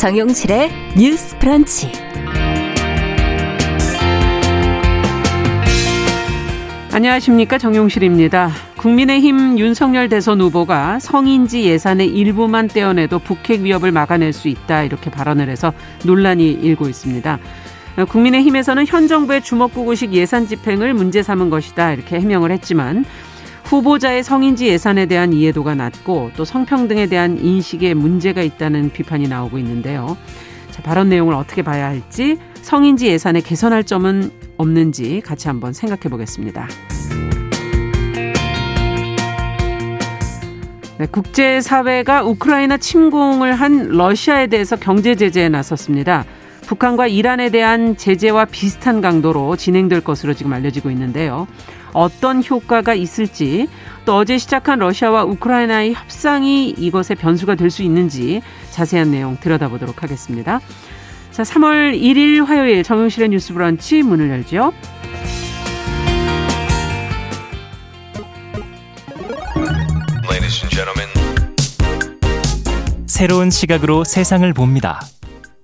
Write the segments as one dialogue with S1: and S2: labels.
S1: 정용실의 뉴스 프런치.
S2: 안녕하십니까 정용실입니다. 국민의힘 윤석열 대선 후보가 성인지 예산의 일부만 떼어내도 북핵 위협을 막아낼 수 있다 이렇게 발언을 해서 논란이 일고 있습니다. 국민의힘에서는 현 정부의 주먹구구식 예산 집행을 문제 삼은 것이다 이렇게 해명을 했지만 후보자의 성인지 예산에 대한 이해도가 낮고 또 성평등에 대한 인식에 문제가 있다는 비판이 나오고 있는데요. 자, 발언 내용을 어떻게 봐야 할지 성인지 예산에 개선할 점은 없는지 같이 한번 생각해 보겠습니다. 네, 국제사회가 우크라이나 침공을 한 러시아에 대해서 경제 제재에 나섰습니다. 북한과 이란에 대한 제재와 비슷한 강도로 진행될 것으로 지금 알려지고 있는데요. 어떤 효과가 있을지 또 어제 시작한 러시아와 우크라이나의 협상이 이것의 변수가 될 수 있는지 자세한 내용 들여다보도록 하겠습니다. 자, 3월 1일 화요일 정용실의 뉴스 브런치 문을 열죠.
S3: 새로운 시각으로 세상을 봅니다.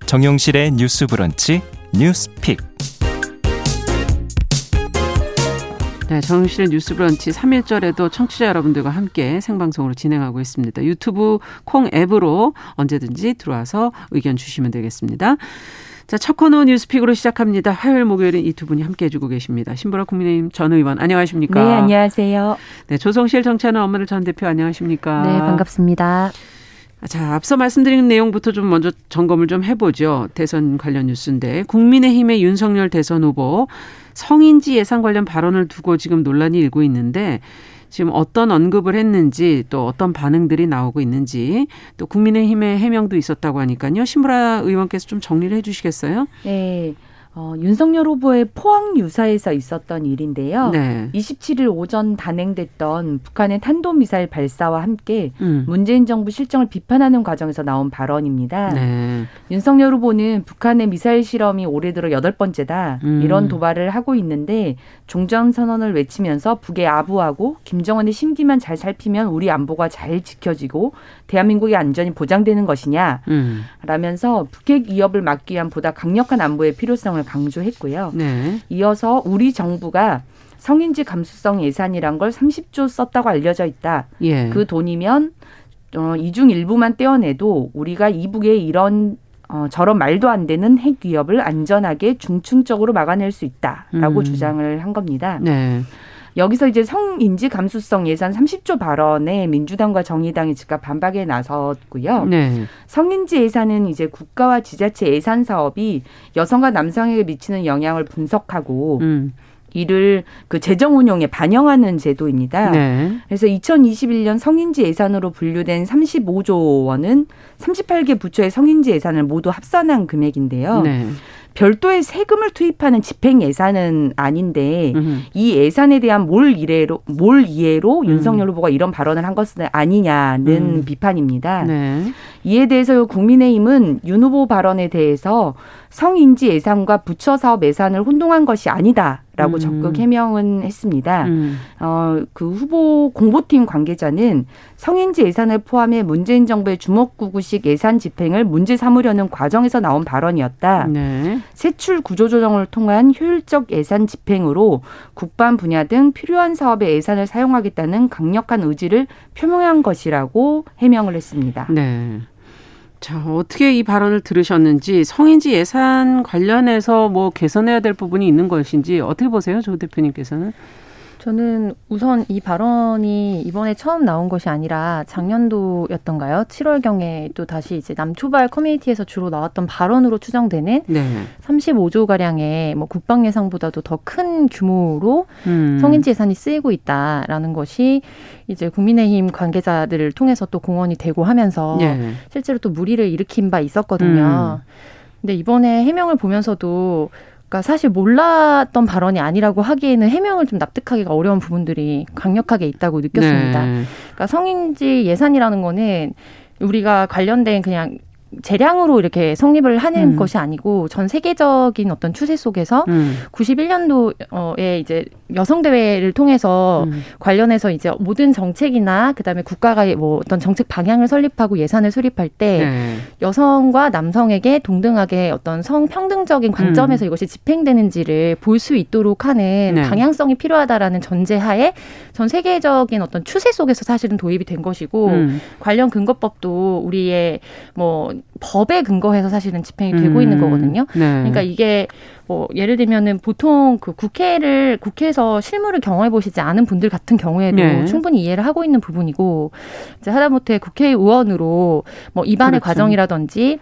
S3: 정용실의 뉴스 브런치 뉴스 픽.
S2: 네, 정용실의 뉴스 브런치 3일절에도 청취자 여러분들과 함께 생방송으로 진행하고 있습니다. 유튜브 콩 앱으로 언제든지 들어와서 의견 주시면 되겠습니다. 자, 첫 코너 뉴스픽으로 시작합니다. 화요일, 목요일은 이두 분이 함께 해주고 계십니다. 신보라 국민의힘 전 의원, 안녕하십니까?
S4: 네, 안녕하세요.
S2: 네, 조성실 정치하는 엄마를 전 대표, 안녕하십니까?
S4: 네, 반갑습니다.
S2: 자, 앞서 말씀드린 내용부터 좀 먼저 점검을 좀 해보죠. 대선 관련 뉴스인데, 국민의힘의 윤석열 대선 후보 성인지 예산 관련 발언을 두고 지금 논란이 일고 있는데, 지금 어떤 언급을 했는지 또 어떤 반응들이 나오고 있는지 또 국민의힘의 해명도 있었다고 하니까요. 신무라 의원께서 좀 정리를 해 주시겠어요?
S4: 네. 어, 윤석열 후보의 포항 유사에서 있었던 일인데요. 네. 27일 오전 단행됐던 북한의 탄도미사일 발사와 함께 음. 문재인 정부 실정을 비판하는 과정에서 나온 발언입니다. 네. 윤석열 후보는 북한의 미사일 실험이 올해 들어 여덟 번째다 음. 이런 도발을 하고 있는데 종전 선언을 외치면서 북에 아부하고 김정은의 심기만 잘 살피면 우리 안보가 잘 지켜지고 대한민국의 안전이 보장되는 것이냐 음. 라면서 북핵 위협을 막기 위한 보다 강력한 안보의 필요성을 강조했고요. 네. 이어서 우리 정부가 성인지 감수성 예산이란 걸 30조 썼다고 알려져 있다. 예. 그 돈이면 어, 이중 일부만 떼어내도 우리가 이북의 이런 어, 저런 말도 안 되는 핵 위협을 안전하게 중층적으로 막아낼 수 있다라고 음. 주장을 한 겁니다. 네. 여기서 이제 성인지 감수성 예산 30조 발언에 민주당과 정의당이 즉각 반박에 나섰고요. 네. 성인지 예산은 이제 국가와 지자체 예산 사업이 여성과 남성에게 미치는 영향을 분석하고 음. 이를 그 재정 운용에 반영하는 제도입니다. 네. 그래서 2021년 성인지 예산으로 분류된 35조 원은 38개 부처의 성인지 예산을 모두 합산한 금액인데요. 네. 별도의 세금을 투입하는 집행 예산은 아닌데 음흠. 이 예산에 대한 몰 이해로 몰 이해로 음. 윤석열 후보가 이런 발언을 한 것은 아니냐는 음. 비판입니다. 네. 이에 대해서 국민의힘은 윤 후보 발언에 대해서 성인지 예산과 부처 사업 예산을 혼동한 것이 아니다 라고 음. 적극 해명은 했습니다. 음. 어, 그 후보 공보팀 관계자는 성인지 예산을 포함해 문재인 정부의 주먹구구식 예산 집행을 문제 삼으려는 과정에서 나온 발언이었다. 네. 세출 구조조정을 통한 효율적 예산 집행으로 국방 분야 등 필요한 사업에 예산을 사용하겠다는 강력한 의지를 표명한 것이라고 해명을 했습니다.
S2: 네. 자, 어떻게 이 발언을 들으셨는지 성인지 예산 관련해서 뭐 개선해야 될 부분이 있는 것인지 어떻게 보세요, 조 대표님께서는?
S5: 저는 우선 이 발언이 이번에 처음 나온 것이 아니라 작년도였던가요? 7월경에 또 다시 이제 남초발 커뮤니티에서 주로 나왔던 발언으로 추정되는 네. 35조 가량의 뭐 국방 예상보다도 더 큰 규모로 음. 성인지 예산이 쓰이고 있다라는 것이 이제 국민의힘 관계자들을 통해서 또 공언이 되고 하면서 네. 실제로 또 무리를 일으킨 바 있었거든요. 음. 근데 이번에 해명을 보면서도 그러니까 사실 몰랐던 발언이 아니라고 하기에는 해명을 좀 납득하기가 어려운 부분들이 강력하게 있다고 느꼈습니다. 네. 그러니까 성인지 예산이라는 거는 우리가 관련된 그냥 재량으로 이렇게 성립을 하는 음. 것이 아니고 전 세계적인 어떤 추세 속에서 음. 91년도에 이제 여성 대회를 통해서 음. 관련해서 이제 모든 정책이나 그다음에 국가가 뭐 어떤 정책 방향을 설립하고 예산을 수립할 때 네. 여성과 남성에게 동등하게 어떤 성 평등적인 관점에서 음. 이것이 집행되는지를 볼 수 있도록 하는 네. 방향성이 필요하다라는 전제하에 전 세계적인 어떤 추세 속에서 사실은 도입이 된 것이고 음. 관련 근거법도 우리의 뭐 법에 근거해서 사실은 집행이 되고 있는 음. 거거든요. 네. 그러니까 이게 뭐 예를 들면은 보통 그 국회를 국회에서 실무를 경험해 보시지 않은 분들 같은 경우에도 네. 충분히 이해를 하고 있는 부분이고 이제 하다못해 국회의원으로 뭐 입안의 그렇죠. 과정이라든지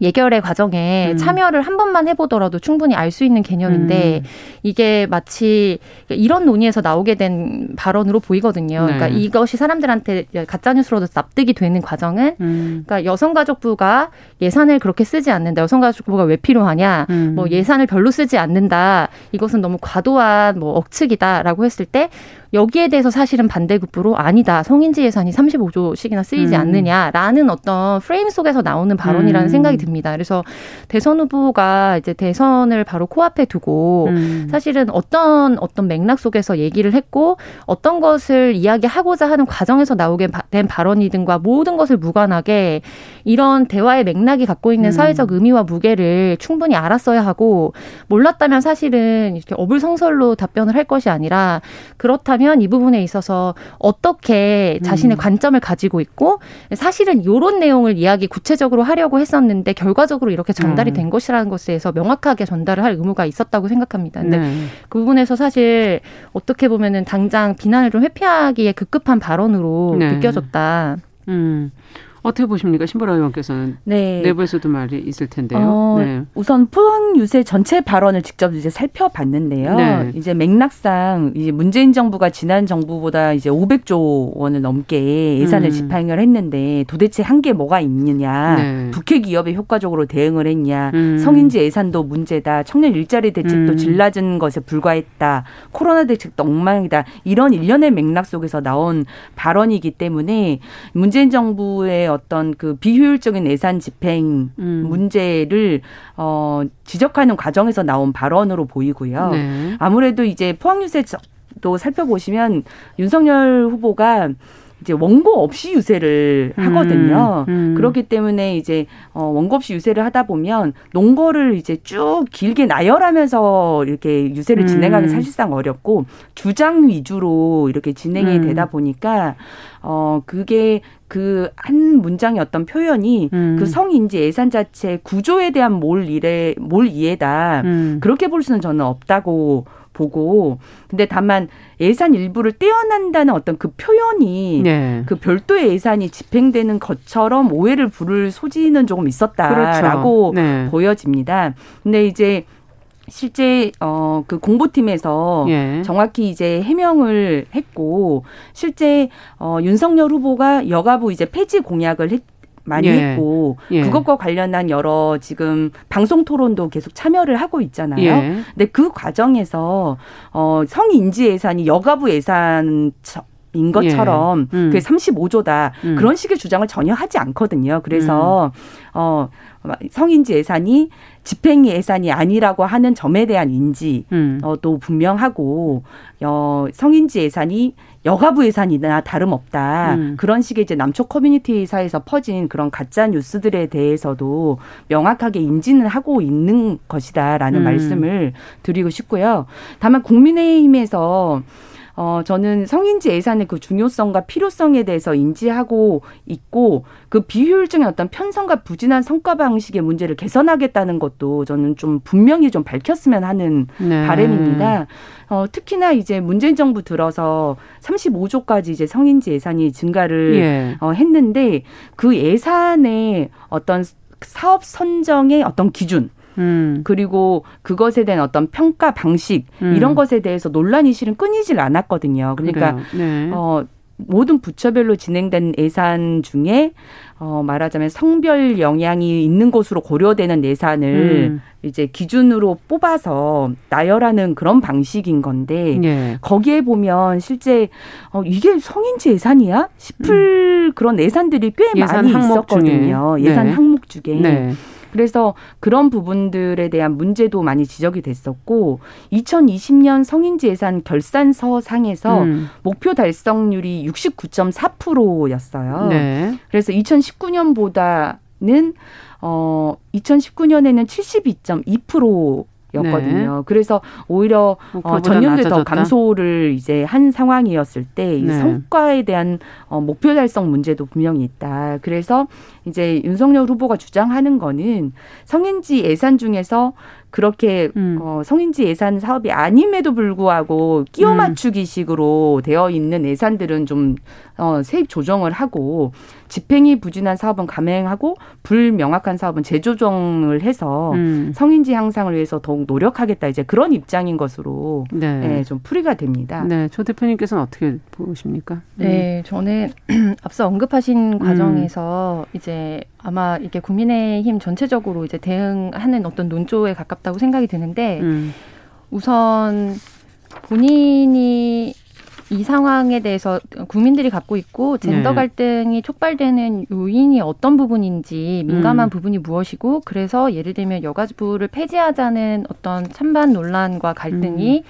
S5: 예결의 과정에 음. 참여를 한 번만 해보더라도 충분히 알 수 있는 개념인데 음. 이게 마치 이런 논의에서 나오게 된 발언으로 보이거든요. 네. 그러니까 이것이 사람들한테 가짜 뉴스로도 납득이 되는 과정은 음. 그러니까 여성가족부가 예산을 그렇게 쓰지 않는다. 여성가족부가 왜 필요하냐? 음. 뭐 예산을 별로 쓰지 않는다. 이것은 너무 과도한 뭐 억측이다라고 했을 때 여기에 대해서 사실은 반대급부로 아니다. 성인지 예산이 35조씩이나 쓰이지 음. 않느냐라는 어떤 프레임 속에서 나오는 발언이라는 음. 생각이 듭니다. 그래서 대선 후보가 이제 대선을 바로 코앞에 두고 음. 사실은 어떤 어떤 맥락 속에서 얘기를 했고 어떤 것을 이야기하고자 하는 과정에서 나오게 된 발언이든가 모든 것을 무관하게 이런 대화의 맥락이 갖고 있는 음. 사회적 의미와 무게를 충분히 알았어야 하고 몰랐다면 사실은 이렇게 어불성설로 답변을 할 것이 아니라 그렇다면 이 부분에 있어서 어떻게 자신의 음. 관점을 가지고 있고 사실은 이런 내용을 이야기 구체적으로 하려고 했었는데 결과적으로 이렇게 전달이 음. 된 것이라는 것에 대해서 명확하게 전달을 할 의무가 있었다고 생각합니다. 근데 네. 그 부분에서 사실 어떻게 보면은 당장 비난을 좀 회피하기에 급급한 발언으로 네. 느껴졌다. 음.
S2: 어떻게 보십니까? 신보라 의원께서는 네. 내부에서도 말이 있을 텐데요. 어, 네.
S4: 우선 포항 유세 전체 발언을 직접 이제 살펴봤는데요. 네. 이제 맥락상 이제 문재인 정부가 지난 정부보다 이제 500조 원을 넘게 예산을 음. 집행을 했는데 도대체 한 게 뭐가 있느냐? 네. 북핵 기업에 효과적으로 대응을 했냐? 음. 성인지 예산도 문제다. 청년 일자리 대책도 음. 질낮은 것에 불과했다. 코로나 대책도 엉망이다. 이런 일련의 맥락 속에서 나온 발언이기 때문에 문재인 정부의 어떤 그 비효율적인 예산 집행 음. 문제를 어 지적하는 과정에서 나온 발언으로 보이고요. 네. 아무래도 이제 포항유세도 살펴보시면 윤석열 후보가 이제 원고 없이 유세를 음, 하거든요. 음, 음. 그렇기 때문에 이제 어 원고 없이 유세를 하다 보면 논거를 이제 쭉 길게 나열하면서 이렇게 유세를 음. 진행하기 사실상 어렵고 주장 위주로 이렇게 진행이 음. 되다 보니까 어 그게 그 한 문장의 어떤 표현이 음. 그 성인지 예산 자체 구조에 대한 몰 일에 몰 이해다. 그렇게 볼 수는 저는 없다고 보고 근데 다만 예산 일부를 떼어난다는 어떤 그 표현이 네. 그 별도의 예산이 집행되는 것처럼 오해를 부를 소지는 조금 있었다라고 그렇죠. 네. 보여집니다. 근데 이제 실제 어 그 공보팀에서 예. 정확히 이제 해명을 했고 실제 어 윤석열 후보가 여가부 이제 폐지 공약을 했 많이 예. 했고 예. 그것과 관련한 여러 지금 방송 토론도 계속 참여를 하고 있잖아요. 예. 근데 그 과정에서 어 성인지 예산이 여가부 예산 인 것처럼 예. 음. 그게 35조다. 음. 그런 식의 주장을 전혀 하지 않거든요. 그래서 음. 어 성인지 예산이 집행 예산이 아니라고 하는 점에 대한 인지도 음. 어, 분명하고 어 성인지 예산이 여가부 예산이나 다름없다. 음. 그런 식의 이제 남초 커뮤니티 사이에서 퍼진 그런 가짜 뉴스들에 대해서도 명확하게 인지는 하고 있는 것이다라는 음. 말씀을 드리고 싶고요. 다만 국민의힘에서 어, 저는 성인지 예산의 그 중요성과 필요성에 대해서 인지하고 있고 그 비효율적인 어떤 편성과 부진한 성과 방식의 문제를 개선하겠다는 것도 저는 좀 분명히 좀 밝혔으면 하는 네. 바람입니다. 어, 특히나 이제 문재인 정부 들어서 35조까지 이제 성인지 예산이 증가를 예. 어, 했는데 그 예산의 어떤 사업 선정의 어떤 기준 음. 그리고 그것에 대한 어떤 평가 방식 음. 이런 것에 대해서 논란이 실은 끊이질 않았거든요. 그러니까 네. 어 모든 부처별로 진행된 예산 중에 어 말하자면 성별 영향이 있는 것으로 고려되는 예산을 음. 이제 기준으로 뽑아서 나열하는 그런 방식인 건데 예. 거기에 보면 실제 어 이게 성인지 예산이야 싶을 음. 그런 예산들이 꽤 예산 많이 있었거든요. 중에. 예산 네. 항목 중에. 네. 그래서 그런 부분들에 대한 문제도 많이 지적이 됐었고 2020년 성인지 예산 결산서 상에서 음. 목표 달성률이 69.4%였어요. 네. 그래서 2019년보다는 어 2019년에는 72.2% 였거든요. 네. 그래서 오히려 어, 전년도에 더 감소를 이제 한 상황이었을 때 네. 성과에 대한 어, 목표 달성 문제도 분명히 있다. 그래서 이제 윤석열 후보가 주장하는 거는 성인지 예산 중에서 그렇게 음. 어, 성인지 예산 사업이 아님에도 불구하고 끼워 음. 맞추기식으로 음. 되어 있는 예산들은 좀 어, 세입 조정을 하고 집행이 부진한 사업은 감행하고 불명확한 사업은 재조정을 해서 음. 성인지 향상을 위해서 더욱 노력하겠다 이제 그런 입장인 것으로 네. 네, 좀 풀이가 됩니다.
S2: 네, 조 대표님께서는 어떻게 보십니까?
S5: 네, 저는 앞서 언급하신 음. 과정에서 이제 아마 이게 국민의힘 전체적으로 이제 대응하는 어떤 논조에 가깝다고 생각이 드는데 음. 우선 본인이 이 상황에 대해서 국민들이 갖고 있고 젠더 네. 갈등이 촉발되는 요인이 어떤 부분인지 민감한 음. 부분이 무엇이고 그래서 예를 들면 여가부를 폐지하자는 어떤 찬반 논란과 갈등이 음.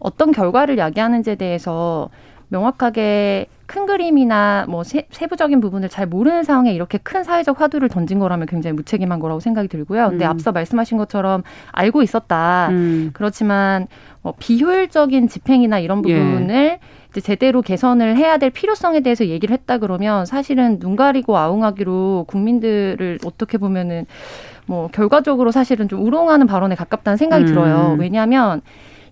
S5: 어떤 결과를 야기하는지에 대해서 명확하게 큰 그림이나 뭐 세, 세부적인 부분을 잘 모르는 상황에 이렇게 큰 사회적 화두를 던진 거라면 굉장히 무책임한 거라고 생각이 들고요. 근데 음. 앞서 말씀하신 것처럼 알고 있었다. 음. 그렇지만 뭐 비효율적인 집행이나 이런 예. 부분을 예. 이제 제대로 개선을 해야 될 필요성에 대해서 얘기를 했다 그러면 사실은 눈 가리고 아웅하기로 국민들을 어떻게 보면은 뭐 결과적으로 사실은 좀 우롱하는 발언에 가깝다는 생각이 음. 들어요. 왜냐하면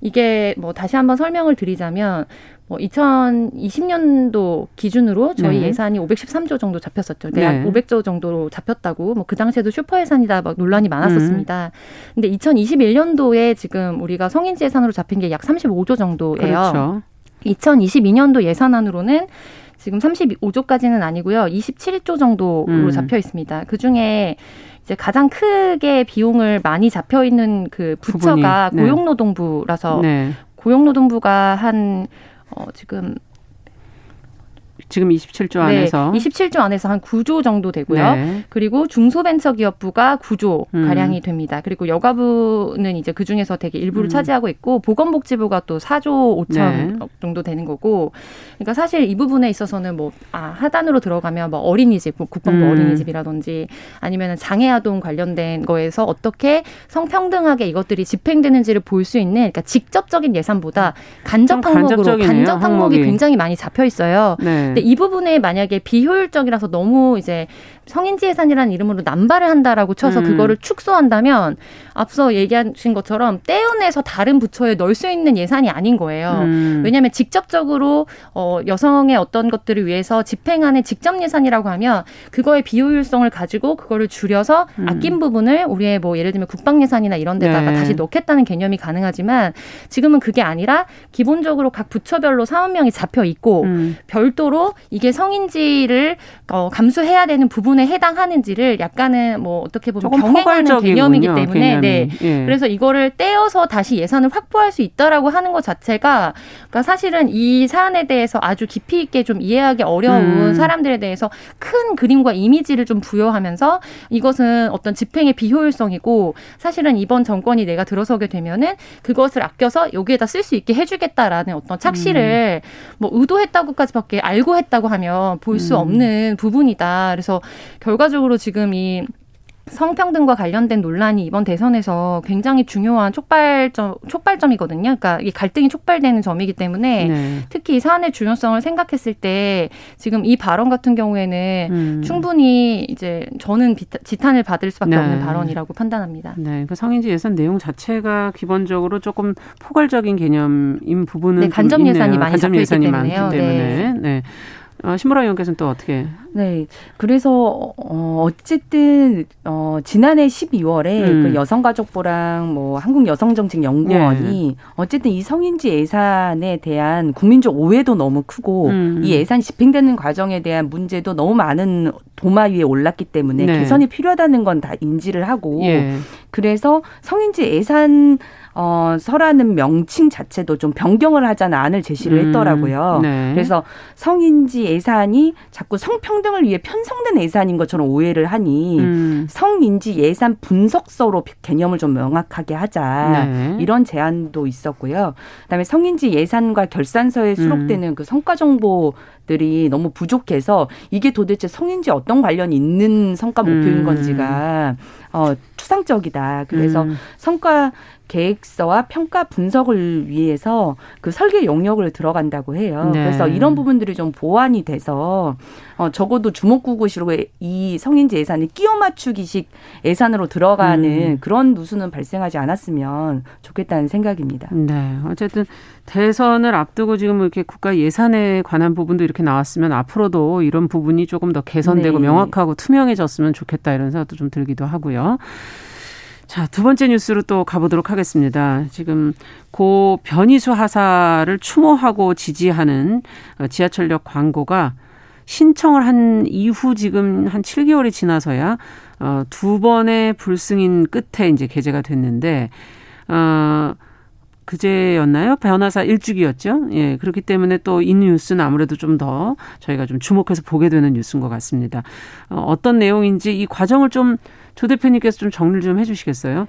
S5: 이게 뭐 다시 한번 설명을 드리자면 뭐 2020년도 기준으로 저희 네. 예산이 513조 정도 잡혔었죠. 네. 약 500조 정도로 잡혔다고 뭐 그 당시에도 슈퍼 예산이다 막 논란이 많았었습니다. 음. 근데 2021년도에 지금 우리가 성인지 예산으로 잡힌 게 약 35조 정도예요. 그렇죠. 2022년도 예산안으로는 지금 35조까지는 아니고요. 27조 정도로 음. 잡혀 있습니다. 그 중에 이제 가장 크게 비용을 많이 잡혀 있는 그 부처가 네. 고용노동부라서 네. 고용노동부가 한 어, 지금
S2: 지금 27조 안에서
S5: 네, 27조 안에서 한 9조 정도 되고요. 네. 그리고 중소벤처기업부가 9조 음. 가량이 됩니다. 그리고 여가부는 이제 그 중에서 되게 일부를 음. 차지하고 있고 보건복지부가 또 4조 5천 네. 정도 되는 거고. 그러니까 사실 이 부분에 있어서는 뭐 아, 하단으로 들어가면 뭐 어린이집, 뭐 국방부 음. 어린이집이라든지 아니면 장애아동 관련된 거에서 어떻게 성평등하게 이것들이 집행되는지를 볼 수 있는 그러니까 직접적인 예산보다 간접 항목으로 간접 항목이 굉장히 많이 잡혀 있어요. 네. 근데 이 부분에 만약에 비효율적이라서 너무 이제 성인지 예산이라는 이름으로 남발을 한다라고 쳐서 음. 그거를 축소한다면 앞서 얘기하신 것처럼 떼어내서 다른 부처에 넣을 수 있는 예산이 아닌 거예요. 음. 왜냐하면 직접적으로 어, 여성의 어떤 것들을 위해서 집행하는 직접 예산이라고 하면 그거의 비효율성을 가지고 그거를 줄여서 음. 아낀 부분을 우리의 뭐 예를 들면 국방 예산이나 이런 데다가 네. 다시 넣겠다는 개념이 가능하지만 지금은 그게 아니라 기본적으로 각 부처별로 사업명이 잡혀 있고 음. 별도로 이게 성인지를 어, 감수해야 되는 부분 에 해당하는지를 약간은 뭐 어떻게 보면 병행하는 개념이기 때문에 네. 예. 그래서 이거를 떼어서 다시 예산을 확보할 수 있다라고 하는 것 자체가 그러니까 사실은 이 사안에 대해서 아주 깊이 있게 좀 이해하기 어려운 음. 사람들에 대해서 큰 그림과 이미지를 좀 부여하면서 이것은 어떤 집행의 비효율성이고 사실은 이번 정권이 내가 들어서게 되면은 그것을 아껴서 여기에다 쓸 수 있게 해주겠다라는 어떤 착시를 음. 뭐 의도했다고까지밖에 알고 했다고 하면 볼수 음. 없는 부분이다. 그래서 결과적으로 지금 이 성평등과 관련된 논란이 이번 대선에서 굉장히 중요한 촉발점 촉발점이거든요. 그러니까 이 갈등이 촉발되는 점이기 때문에 네. 특히 이 사안의 중요성을 생각했을 때 지금 이 발언 같은 경우에는 음. 충분히 이제 저는 비타, 지탄을 받을 수밖에 네. 없는 발언이라고 판단합니다.
S2: 네, 그 성인지 예산 내용 자체가 기본적으로 조금 포괄적인 개념인 부분은
S5: 네, 간접 예산이 많이 간접 예산이 많기
S2: 때문에 네. 네. 어, 신보라 의원께서는 또 어떻게?
S4: 네. 그래서 어 어쨌든 어 지난해 12월에 음. 그 여성가족부랑 뭐 한국여성정책연구원이 예. 어쨌든 이 성인지 예산에 대한 국민적 오해도 너무 크고 음. 이 예산 집행되는 과정에 대한 문제도 너무 많은 도마 위에 올랐기 때문에 네. 개선이 필요하다는 건 다 인지를 하고 예. 그래서 성인지 예산 어, 서라는 명칭 자체도 좀 변경을 하자는 안을 제시를 음, 했더라고요. 네. 그래서 성인지 예산이 자꾸 성평등 을 위해 편성된 예산인 것처럼 오해를 하니 음. 성인지 예산 분석서로 개념을 좀 명확하게 하자 네. 이런 제안도 있었고요. 그다음에 성인지 예산과 결산서에 수록되는 음. 그 성과 정보 들이 너무 부족해서 이게 도대체 성인지 어떤 관련이 있는 성과 목표인 음. 건지가 어 추상적이다. 그래서 음. 성과 계획서와 평가 분석을 위해서 그 설계 용역을 들어간다고 해요. 네. 그래서 이런 부분들이 좀 보완이 돼서 어 적어도 주목구구시로 이 성인지 예산이 끼워 맞추기식 예산으로 들어가는 음. 그런 누수는 발생하지 않았으면 좋겠다는 생각입니다.
S2: 네. 어쨌든 대선을 앞두고 지금 이렇게 국가 예산에 관한 부분도 이렇게 나왔으면 앞으로도 이런 부분이 조금 더 개선되고 네. 명확하고 투명해졌으면 좋겠다 이런 생각도 좀 들기도 하고요. 자, 두 번째 뉴스로 또 가보도록 하겠습니다. 지금 고 변희수 하사를 추모하고 지지하는 어, 지하철역 광고가 신청을 한 이후 지금 한 7개월이 지나서야 어, 두 번의 불승인 끝에 이제 게재가 됐는데 어 그제였나요? 변호사 일주기였죠. 예, 그렇기 때문에 또 이 뉴스는 아무래도 좀 더 저희가 좀 주목해서 보게 되는 뉴스인 것 같습니다. 어, 어떤 내용인지 이 과정을 좀 조 대표님께서 좀 정리를 좀 해주시겠어요?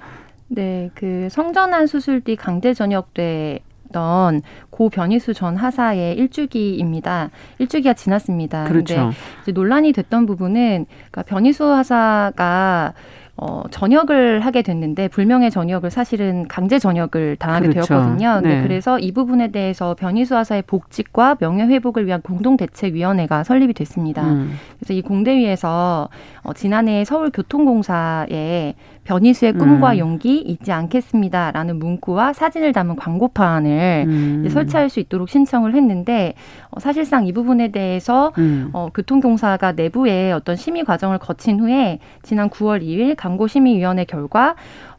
S5: 네, 그 성전환 수술 뒤 강제 전역돼 던고 변희수 전 하사의 일주기입니다. 일주기가 지났습니다.
S2: 그렇죠.
S5: 이제 논란이 됐던 부분은 그러니까 변희수 하사가 어, 전역을 하게 됐는데 불명예 전역을 사실은 강제 전역을 당하게 그렇죠. 되었거든요. 네. 그래서 이 부분에 대해서 변희수 하사의 복직과 명예 회복을 위한 공동 대책 위원회가 설립이 됐습니다. 음. 그래서 이 공대위에서 어, 지난해 서울교통공사에 변희수의 꿈과 음. 용기 잊지 않겠습니다라는 문구와 사진을 담은 광고판을 음. 설치할 수 있도록 신청을 했는데 어, 사실상 이 부분에 대해서 음. 어, 교통공사가 내부에 어떤 심의 과정을 거친 후에 지난 9월 2일 광고심의위원회 결과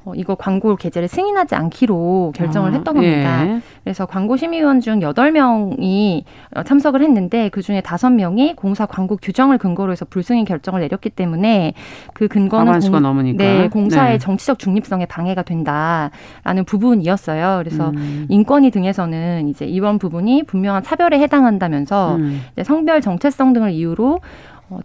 S5: 어, 이거 광고 게재를 승인하지 않기로 결정을 아, 했던 겁니다. 예. 그래서 광고심의위원 중 여덟 명이 어, 참석을 했는데 그 중에 다섯 명이 공사 광고 규정을 근거로 해서 불승인 결정을 내렸기 때문에 그 근거는
S2: 공, 넘으니까.
S5: 네, 공사의 네. 정치적 중립성에 방해가 된다라는 부분이었어요. 그래서 음. 인권위 등에서는 이제 이번 부분이 분명한 차별에 해당한다면서 음. 성별 정체성 등을 이유로 어,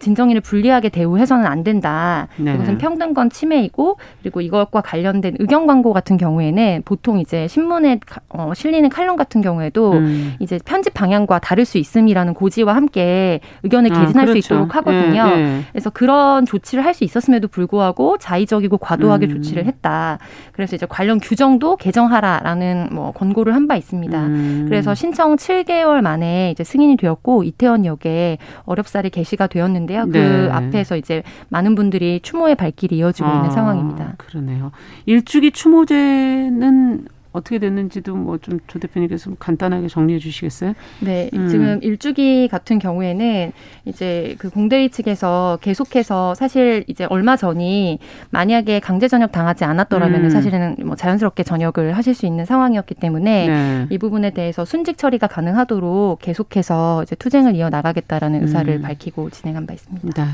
S5: 진정인을 불리하게 대우해서는 안 된다. 네. 이것은 평등권 침해이고 그리고 이것과 관련된 의견 광고 같은 경우에는 보통 이제 신문에 어, 실리는 칼럼 같은 경우에도 음. 이제 편집 방향과 다를 수 있음이라는 고지와 함께 의견을 아, 개진할 아, 그렇죠. 수 있도록 하거든요. 네, 네. 그래서 그런 조치를 할 수 있었음에도 불구하고 자의적이고 과도하게 음. 조치를 했다. 그래서 이제 관련 규정도 개정하라라는 뭐 권고를 한 바 있습니다. 음. 그래서 신청 7개월 만에 이제 승인이 되었고 이태원역에 어렵사리 게시가 되었는데 있었는데요. 그 네. 앞에서 이제 많은 분들이 추모의 발길이 이어지고 아, 있는 상황입니다.
S2: 그러네요. 일주기 추모제는 어떻게 됐는지도 뭐 좀 조 대표님께서 간단하게 정리해 주시겠어요?
S5: 네, 음. 지금 일주기 같은 경우에는 이제 그 공대위 측에서 계속해서 사실 이제 얼마 전이 만약에 강제 전역 당하지 않았더라면 음. 사실은 뭐 자연스럽게 전역을 하실 수 있는 상황이었기 때문에 네. 이 부분에 대해서 순직 처리가 가능하도록 계속해서 이제 투쟁을 이어 나가겠다라는 의사를 음. 밝히고 진행한 바 있습니다.
S2: 네.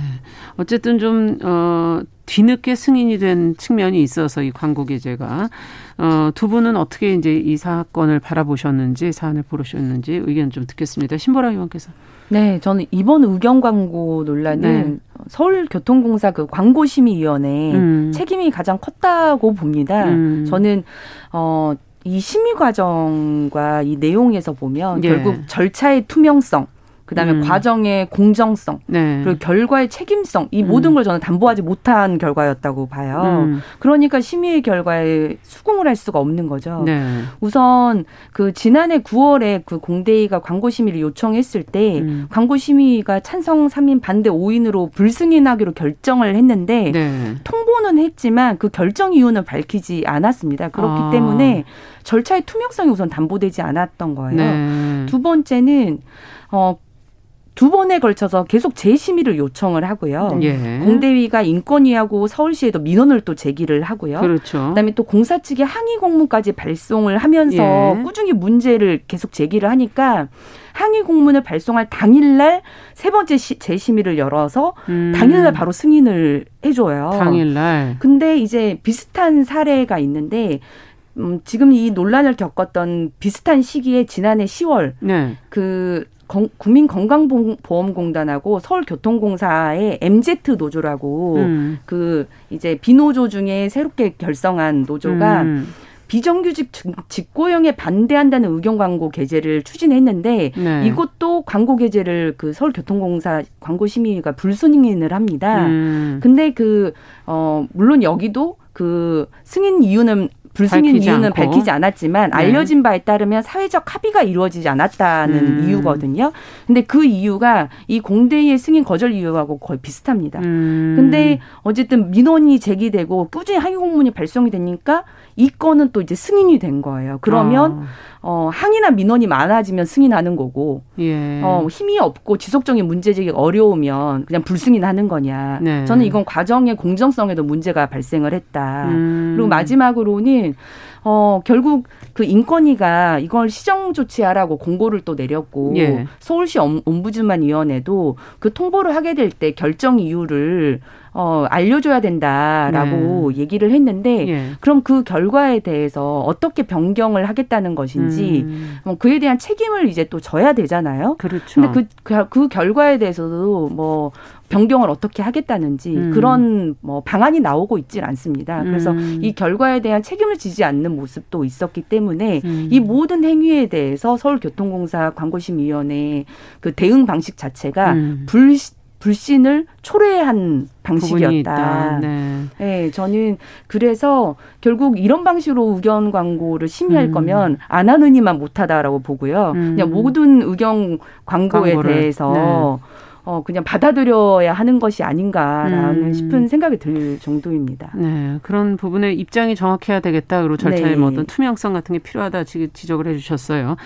S2: 어쨌든 좀 어. 뒤늦게 승인이 된 측면이 있어서 이 광고 게재가 어, 두 분은 어떻게 이제 이 사건을 바라보셨는지 사안을 보셨는지 의견 좀 듣겠습니다. 신보라 의원께서.
S4: 네, 저는 이번 의견 광고 논란은 네. 서울교통공사 그 광고심의위원회 음. 책임이 가장 컸다고 봅니다. 음. 저는 어. 이 심의 과정과 이 내용에서 보면 예. 결국 절차의 투명성, 그다음에 음. 과정의 공정성 네. 그리고 결과의 책임성 이 음. 모든 걸 저는 담보하지 못한 결과였다고 봐요. 음. 그러니까 심의의 결과에 수긍을 할 수가 없는 거죠. 네. 우선 그 지난해 9월에 그 공대위가 광고 심의를 요청했을 때 음. 광고 심의가 찬성 3인 반대 5인으로 불승인하기로 결정을 했는데 네. 통보는 했지만 그 결정 이유는 밝히지 않았습니다. 그렇기 아. 때문에 절차의 투명성이 우선 담보되지 않았던 거예요. 네. 두 번째는 어 두 번에 걸쳐서 계속 재심의를 요청을 하고요. 예. 공대위가 인권위하고 서울시에도 민원을 또 제기를 하고요. 그렇죠. 그다음에 또 공사 측에 항의 공문까지 발송을 하면서 예. 꾸준히 문제를 계속 제기를 하니까 항의 공문을 발송할 당일날 세 번째 시, 재심의를 열어서 음. 당일날 바로 승인을 해줘요.
S2: 당일날.
S4: 근데 이제 비슷한 사례가 있는데 음, 지금 이 논란을 겪었던 비슷한 시기에 지난해 10월 네. 그 국민건강보험공단하고 서울교통공사의 MZ 노조라고 음. 그 이제 비노조 중에 새롭게 결성한 노조가 음. 비정규직 직고용에 반대한다는 의견 광고 게재를 추진했는데 네. 이것도 광고 게재를 그 서울교통공사 광고심의가 불순응을 합니다. 음. 근데 그 어 물론 여기도 그 승인 이유는 불승인 이유는 않고. 밝히지 않았지만 네. 알려진 바에 따르면 사회적 합의가 이루어지지 않았다는 음. 이유거든요. 근데 그 이유가 이 공대의 승인 거절 이유하고 거의 비슷합니다. 음. 근데 어쨌든 민원이 제기되고 꾸준히 항의 공문이 발송이 되니까 이 건은 또 이제 승인이 된 거예요. 그러면 아. 어, 항의나 민원이 많아지면 승인하는 거고, 예. 어, 힘이 없고 지속적인 문제 제기가 어려우면 그냥 불승인하는 거냐. 네. 저는 이건 과정의 공정성에도 문제가 발생을 했다. 음. 그리고 마지막으로는 어, 결국 그 인권위가 이걸 시정 조치하라고 공고를 또 내렸고 예. 서울시 옴부즈만 위원회도 그 통보를 하게 될 때 결정 이유를 어, 알려줘야 된다라고 네. 얘기를 했는데 예. 그럼 그 결과에 대해서 어떻게 변경을 하겠다는 것인지 음. 뭐 그에 대한 책임을 이제 또 져야 되잖아요. 그렇죠. 근데 그, 그, 그 결과에 대해서도 뭐 변경을 어떻게 하겠다는지 음. 그런 뭐 방안이 나오고 있질 않습니다. 그래서 음. 이 결과에 대한 책임을 지지 않는 모습도 있었기 때문에 음. 이 모든 행위에 대해서 서울교통공사 광고심위원회 그 대응 방식 자체가 음. 불 불신을 초래한 방식이었다. 네. 네. 저는 그래서 결국 이런 방식으로 의견 광고를 심의할 음. 거면 안 하느니만 못하다라고 보고요. 음. 그냥 모든 의견 광고에 광고를. 대해서 네. 어, 그냥 받아들여야 하는 것이 아닌가라는 음. 싶은 생각이 들 정도입니다.
S2: 네. 그런 부분에 입장이 정확해야 되겠다. 그리고 절차의 네. 뭐 어떤 투명성 같은 게 필요하다 지적을 해 주셨어요.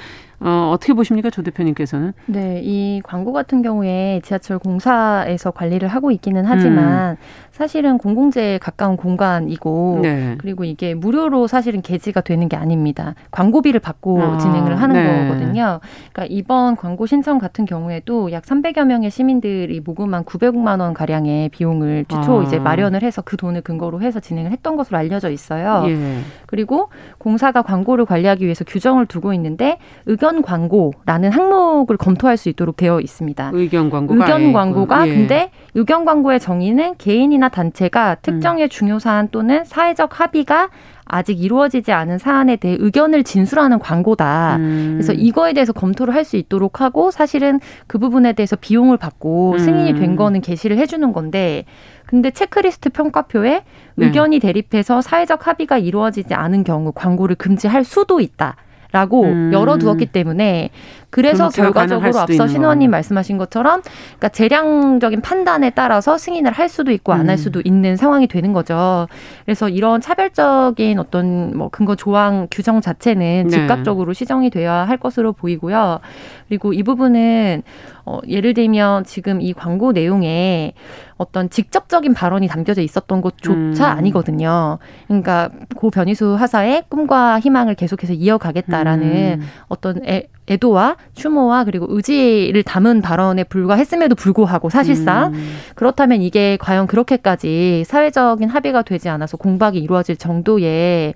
S2: 어, 어떻게 보십니까, 조 대표님께서는?
S5: 네, 이 광고 같은 경우에 지하철 공사에서 관리를 하고 있기는 하지만 음. 사실은 공공재에 가까운 공간이고 네. 그리고 이게 무료로 사실은 게재가 되는 게 아닙니다. 광고비를 받고 아, 진행을 하는 네. 거거든요. 그러니까 이번 광고 신청 같은 경우에도 약 300여 명의 시민들이 모금한 900만 원 가량의 비용을 주초 아. 이제 마련을 해서 그 돈을 근거로 해서 진행을 했던 것으로 알려져 있어요. 예. 그리고 공사가 광고를 관리하기 위해서 규정을 두고 있는데 의견 광고라는 항목을 검토할 수 있도록 되어 있습니다.
S2: 의견 광고가
S5: 의견 광고가 예. 근데 의견 광고의 정의는 개인이나 단체가 특정의 음. 중요 사안 또는 사회적 합의가 아직 이루어지지 않은 사안에 대해 의견을 진술하는 광고다. 음. 그래서 이거에 대해서 검토를 할 수 있도록 하고 사실은 그 부분에 대해서 비용을 받고 음. 승인이 된 거는 게시를 해주는 건데 근데 체크리스트 평가표에 네. 의견이 대립해서 사회적 합의가 이루어지지 않은 경우 광고를 금지할 수도 있다. 라고 음. 열어두었기 때문에 그래서 결과적으로 앞서 신원님 말씀하신 것처럼 그러니까 재량적인 판단에 따라서 승인을 할 수도 있고 안할 음. 수도 있는 상황이 되는 거죠. 그래서 이런 차별적인 어떤 뭐 근거 조항 규정 자체는 네. 즉각적으로 시정이 돼야 할 것으로 보이고요. 그리고 이 부분은 어, 예를 들면 지금 이 광고 내용에 어떤 직접적인 발언이 담겨져 있었던 것조차 음. 아니거든요. 그러니까 고 변희수 하사의 꿈과 희망을 계속해서 이어가겠다라는 음. 어떤 애, 애도와 추모와 그리고 의지를 담은 발언에 불과했음에도 불구하고 사실상 음. 그렇다면 이게 과연 그렇게까지 사회적인 합의가 되지 않아서 공박이 이루어질 정도의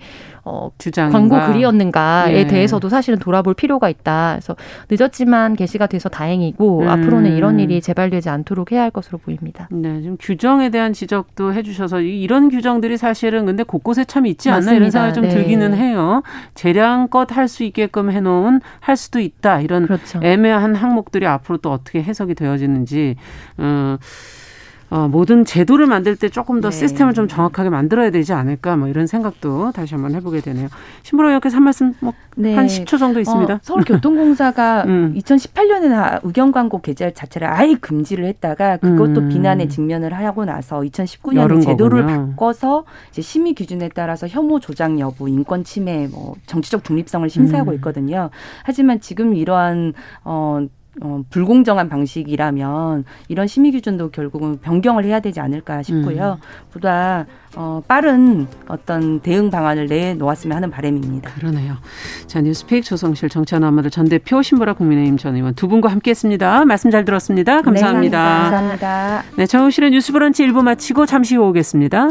S5: 어, 주장 광고 글이었는가에 예. 대해서도 사실은 돌아볼 필요가 있다. 그래서 늦었지만 게시가 돼서 다행이고 음. 앞으로는 이런 일이 재발되지 않도록 해야 할 것으로 보입니다.
S2: 네, 지금 규정에 대한 지적도 해주셔서 이런 규정들이 사실은 근데 곳곳에 참 있지 않나 이런 생각이 좀 네. 들기는 해요. 재량껏 할 수 있게끔 해놓은 할 수도 있다 이런 그렇죠. 애매한 항목들이 앞으로 또 어떻게 해석이 되어지는지. 어, 어, 모든 제도를 만들 때 조금 더 네. 시스템을 좀 정확하게 만들어야 되지 않을까 뭐 이런 생각도 다시 한번 해보게 되네요. 신보라 의원께서 한 말씀 뭐한 네. 10초 정도 있습니다. 어,
S4: 서울교통공사가 음. 2018년에 의견 광고 게재 자체를 아예 금지를 했다가 그것도 음. 비난에 직면을 하고 나서 2019년에 제도를 거군요. 바꿔서 이제 심의 기준에 따라서 혐오 조장 여부, 인권 침해, 뭐 정치적 중립성을 심사하고 음. 있거든요. 하지만 지금 이러한 어 어, 불공정한 방식이라면 이런 심의 기준도 결국은 변경을 해야 되지 않을까 싶고요. 음. 보다 어, 빠른 어떤 대응 방안을 내놓았으면 하는 바람입니다.
S2: 그러네요. 자 뉴스픽 조성실 정치하나마들 전 대표 신보라 국민의힘 전 의원 두 분과 함께했습니다. 말씀 잘 들었습니다. 감사합니다.
S4: 네, 감사합니다.
S2: 네, 정우실의 뉴스브런치 일부 마치고 잠시 후 오겠습니다.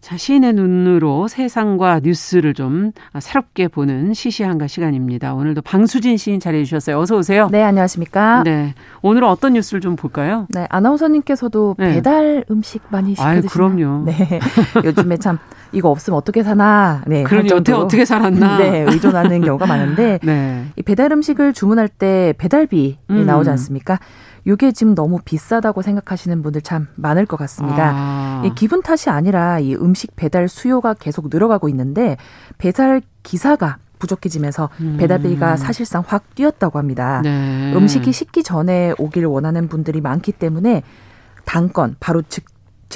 S2: 자신의 눈으로 세상과 뉴스를 좀 새롭게 보는 시시한가 시간입니다. 오늘도 방수진 시인 자리해 주셨어요. 어서 오세요.
S6: 네, 안녕하십니까?
S2: 네. 오늘은 어떤 뉴스를 좀 볼까요?
S6: 네, 아나운서님께서도 네. 배달 음식 많이 시켜 드시나요?
S2: 그럼요.
S6: 네. 요즘에 참 이거 없으면 어떻게 사나.
S2: 네. 그러니 어떻게 어떻게 살았나.
S6: 네, 의존하는 경우가 많은데 네. 이 배달 음식을 주문할 때 배달비 음. 나오지 않습니까? 이게 지금 너무 비싸다고 생각하시는 분들 참 많을 것 같습니다. 아. 이 기분 탓이 아니라 이 음식 배달 수요가 계속 늘어가고 있는데 배달 기사가 부족해지면서 음. 배달비가 사실상 확 뛰었다고 합니다. 네. 음식이 식기 전에 오길 원하는 분들이 많기 때문에 당건 바로 즉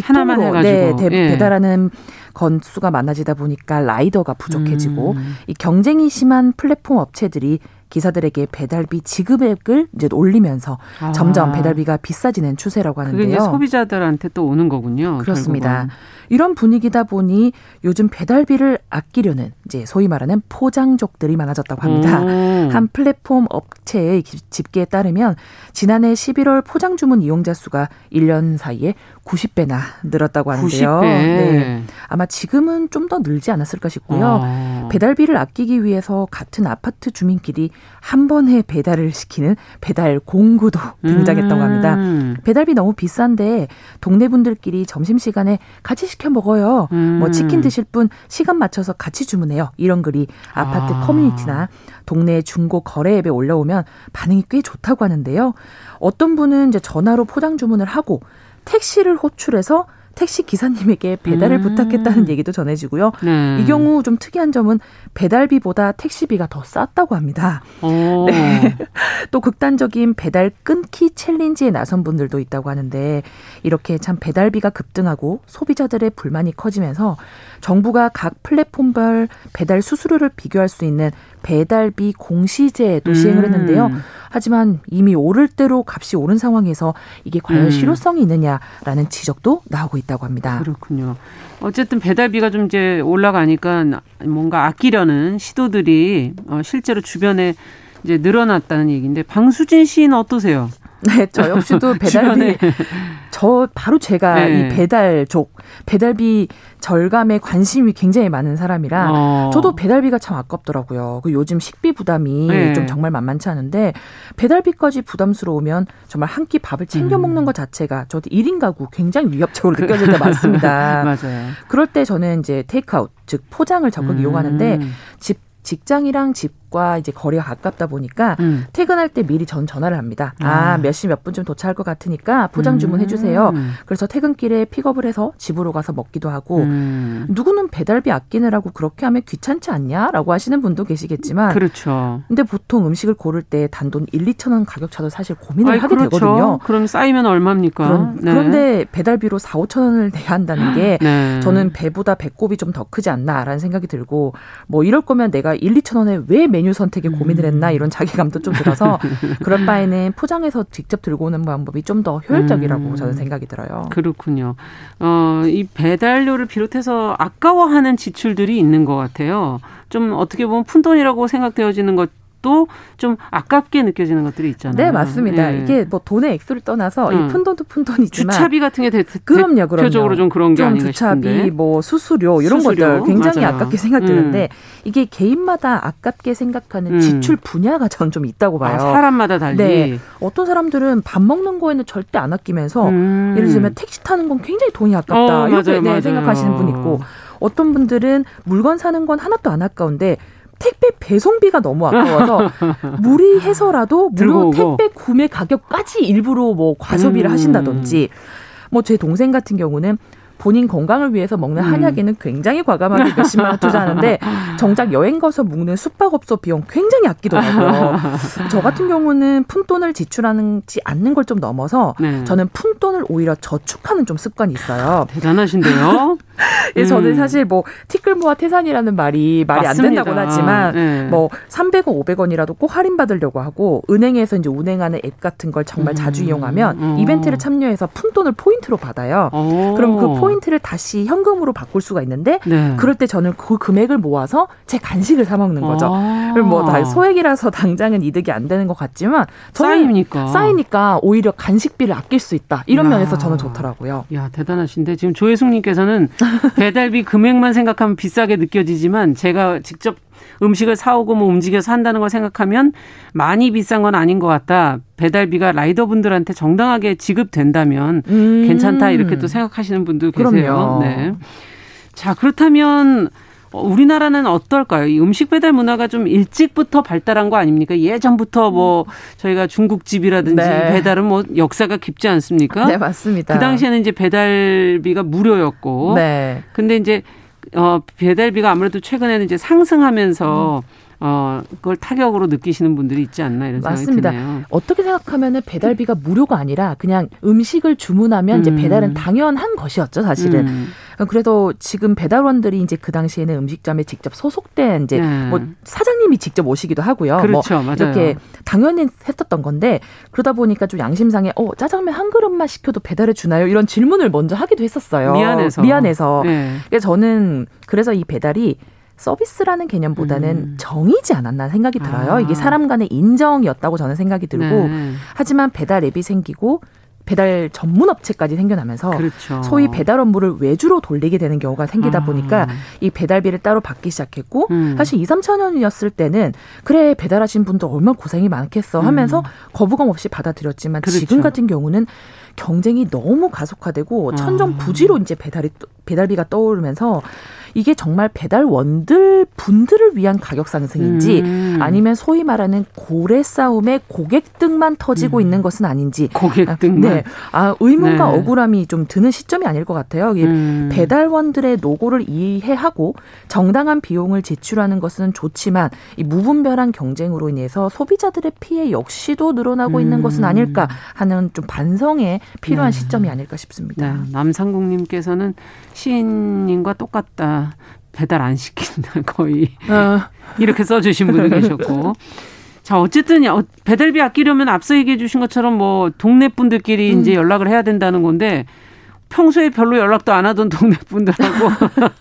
S2: 해가지고 네,
S6: 대, 예. 배달하는 건수가 많아지다 보니까 라이더가 부족해지고 음. 이 경쟁이 심한 플랫폼 업체들이 기사들에게 배달비 지급액을 이제 올리면서 아. 점점 배달비가 비싸지는 추세라고 하는데요.
S2: 그게 이제 소비자들한테 또 오는 거군요.
S6: 그렇습니다. 결국은. 이런 분위기다 보니 요즘 배달비를 아끼려는 이제 소위 말하는 포장족들이 많아졌다고 합니다. 오. 한 플랫폼 업체의 집계에 따르면 지난해 11월 포장 주문 이용자 수가 1년 사이에 90배나 늘었다고 하는데요.
S2: 90배. 네.
S6: 아마 지금은 좀 더 늘지 않았을까 싶고요. 아. 배달비를 아끼기 위해서 같은 아파트 주민끼리 한 번에 배달을 시키는 배달 공구도 등장했다고 합니다. 음. 배달비 너무 비싼데 동네 분들끼리 점심 시간에 같이 시켜 먹어요. 음. 뭐 치킨 드실 분 시간 맞춰서 같이 주문해요. 이런 글이 아파트 아. 커뮤니티나 동네 중고 거래 앱에 올라오면 반응이 꽤 좋다고 하는데요. 어떤 분은 이제 전화로 포장 주문을 하고 택시를 호출해서 택시 기사님에게 배달을 음. 부탁했다는 얘기도 전해지고요. 네. 이 경우 좀 특이한 점은 배달비보다 택시비가 더 쌌다고 합니다. 네. 또 극단적인 배달 끊기 챌린지에 나선 분들도 있다고 하는데 이렇게 참 배달비가 급등하고 소비자들의 불만이 커지면서 정부가 각 플랫폼별 배달 수수료를 비교할 수 있는 배달비 공시제도 시행을 했는데요. 음. 하지만 이미 오를 대로 값이 오른 상황에서 이게 과연 음. 실효성이 있느냐라는 지적도 나오고 있다고 합니다.
S2: 그렇군요. 어쨌든 배달비가 좀 이제 올라가니까 뭔가 아끼려는 시도들이 어, 실제로 주변에 이제 늘어났다는 얘기인데 방수진 씨는 어떠세요?
S6: 네, 저 역시도 배달비 저 바로 제가 네. 이 배달족 배달비 절감에 관심이 굉장히 많은 사람이라 어. 저도 배달비가 참 아깝더라고요. 그 요즘 식비 부담이 네. 좀 정말 만만치 않은데 배달비까지 부담스러우면 정말 한 끼 밥을 챙겨 음. 먹는 것 자체가 저도 1인 가구 굉장히 위협적으로 그 느껴질 때 많습니다.
S2: 맞아요.
S6: 그럴 때 저는 이제 테이크아웃 즉 포장을 적극 음. 이용하는데 집 직장이랑 집 과 이제 거리가 가깝다 보니까 음. 퇴근할 때 미리 전 전화를 합니다. 아, 아몇시 몇 분쯤 도착할 것 같으니까 포장 주문해 주세요. 음. 그래서 퇴근길에 픽업을 해서 집으로 가서 먹기도 하고 음. 누구는 배달비 아끼느라고 그렇게 하면 귀찮지 않냐라고 하시는 분도 계시겠지만
S2: 그렇죠.
S6: 근데 보통 음식을 고를 때 단돈 1, 2천 원 가격 차도 사실 고민을 아이, 하게 그렇죠. 되거든요.
S2: 그럼 쌓이면 얼마입니까?
S6: 그런, 네. 그런데 배달비로 4, 5천 원을 내야 한다는 게 네. 저는 배보다 배꼽이 좀 더 크지 않나라는 생각이 들고 뭐 이럴 거면 내가 1, 2천 원에 왜 메뉴 메뉴 선택에 고민을 했나 이런 자괴감도 좀 들어서 그럴 바에는 포장해서 직접 들고 오는 방법이 좀 더 효율적이라고 음. 저는 생각이 들어요.
S2: 그렇군요. 어, 이 배달료를 비롯해서 아까워하는 지출들이 있는 것 같아요. 좀 어떻게 보면 푼돈이라고 생각되어지는 것 또좀 아깝게 느껴지는 것들이 있잖아요.
S6: 네, 맞습니다. 예. 이게 뭐 돈의 액수를 떠나서 음. 이 푼돈도 푼돈이지만
S2: 주차비 같은 게 대,
S6: 그럼요, 그럼요.
S2: 표적으로 좀 그런 게 아닌가
S6: 주차비,
S2: 싶은데.
S6: 뭐 수수료 이런 수수료? 것들 굉장히 맞아요. 아깝게 생각되는데 음. 이게 개인마다 아깝게 생각하는 음. 지출 분야가 전좀 있다고 봐요. 아,
S2: 사람마다 달리.
S6: 네. 어떤 사람들은 밥 먹는 거에는 절대 안 아끼면서 음. 예를 들면 택시 타는 건 굉장히 돈이 아깝다 어, 이렇게 맞아요, 네, 맞아요. 생각하시는 분 있고 어떤 분들은 물건 사는 건 하나도 안 아까운데 택배 배송비가 너무 아까워서 무리해서라도 무료 택배 구매 가격까지 일부러 뭐 과소비를 음. 하신다든지 뭐 제 동생 같은 경우는 본인 건강을 위해서 먹는 음. 한약에는 굉장히 과감하게 몇십만 원 투자하는데 정작 여행 가서 묵는 숙박업소 비용 굉장히 아끼더라고요. 저 같은 경우는 푼돈을 지출하지 않는 걸 좀 넘어서 네. 저는 푼돈을 오히려 저축하는 좀 습관이 있어요.
S2: 대단하신데요.
S6: 예, 저는 음. 사실 뭐 티끌 모아 태산이라는 말이 말이 맞습니다. 안 된다고 하지만 네. 뭐 300원, 500원이라도 꼭 할인 받으려고 하고 은행에서 이제 운행하는 앱 같은 걸 정말 음. 자주 이용하면 음. 이벤트를 참여해서 푼돈을 포인트로 받아요. 오. 그럼 그 포인트를 다시 현금으로 바꿀 수가 있는데 네. 그럴 때 저는 그 금액을 모아서 제 간식을 사 먹는 거죠. 아. 뭐다 소액이라서 당장은 이득이 안 되는 것 같지만
S2: 쌓이니까
S6: 쌓이니까 오히려 간식비를 아낄 수 있다. 이런 야. 면에서 저는 좋더라고요.
S2: 야 대단하신데 지금 조혜숙 님께서는 배달비 금액만 생각하면 비싸게 느껴지지만 제가 직접 음식을 사오고 뭐 움직여서 한다는 걸 생각하면 많이 비싼 건 아닌 것 같다. 배달비가 라이더분들한테 정당하게 지급된다면 음. 괜찮다 이렇게 또 생각하시는 분도 계세요. 그럼요. 네. 자 그렇다면 우리나라는 어떨까요? 이 음식 배달 문화가 좀 일찍부터 발달한 거 아닙니까? 예전부터 뭐 저희가 중국집이라든지 네. 배달은 뭐 역사가 깊지 않습니까?
S6: 네, 맞습니다.
S2: 그 당시에는 이제 배달비가 무료였고. 네. 근데 이제 어 배달비가 아무래도 최근에는 이제 상승하면서 음. 어, 그걸 타격으로 느끼시는 분들이 있지 않나 이런 맞습니다. 생각이 드네요.
S6: 어떻게 생각하면은 배달비가 무료가 아니라 그냥 음식을 주문하면 음. 이제 배달은 당연한 것이었죠, 사실은. 음. 그래도 지금 배달원들이 이제 그 당시에는 음식점에 직접 소속된 이제 네. 뭐 사장님이 직접 오시기도 하고요. 뭐
S2: 그렇죠, 뭐
S6: 이렇게 당연히 했었던 건데 그러다 보니까 좀 양심상에 어 짜장면 한 그릇만 시켜도 배달해 주나요? 이런 질문을 먼저 하기도 했었어요.
S2: 미안해서.
S6: 미안해서. 네. 그래서 저는 그래서 이 배달이 서비스라는 개념보다는 음. 정이지 않았나 생각이 들어요. 아. 이게 사람 간의 인정이었다고 저는 생각이 들고 네. 하지만 배달 앱이 생기고 배달 전문 업체까지 생겨나면서 그렇죠. 소위 배달 업무를 외주로 돌리게 되는 경우가 생기다 아. 보니까 이 배달비를 따로 받기 시작했고 음. 사실 2, 3천 원이었을 때는 그래 배달하신 분들 얼마나 고생이 많겠어 하면서 음. 거부감 없이 받아들였지만 그렇죠. 지금 같은 경우는 경쟁이 너무 가속화되고 천정 부지로 아. 이제 배달이 배달비가 떠오르면서 이게 정말 배달원들 분들을 위한 가격 상승인지 음. 아니면 소위 말하는 고래 싸움의 고객 등만 터지고 음. 있는 것은 아닌지
S2: 고객 등만
S6: 네. 아 의문과 네. 억울함이 좀 드는 시점이 아닐 것 같아요. 음. 배달원들의 노고를 이해하고 정당한 비용을 제출하는 것은 좋지만 이 무분별한 경쟁으로 인해서 소비자들의 피해 역시도 늘어나고 있는 음. 것은 아닐까 하는 좀 반성에 필요한 네. 시점이 아닐까 싶습니다.
S2: 네. 남상국님께서는 시인님과 똑같다. 배달 안 시킨다 거의 어. 이렇게 써주신 분도 계셨고 자 어쨌든 배달비 아끼려면 앞서 얘기해 주신 것처럼 뭐 동네 분들끼리 음. 이제 연락을 해야 된다는 건데 평소에 별로 연락도 안 하던 동네 분들하고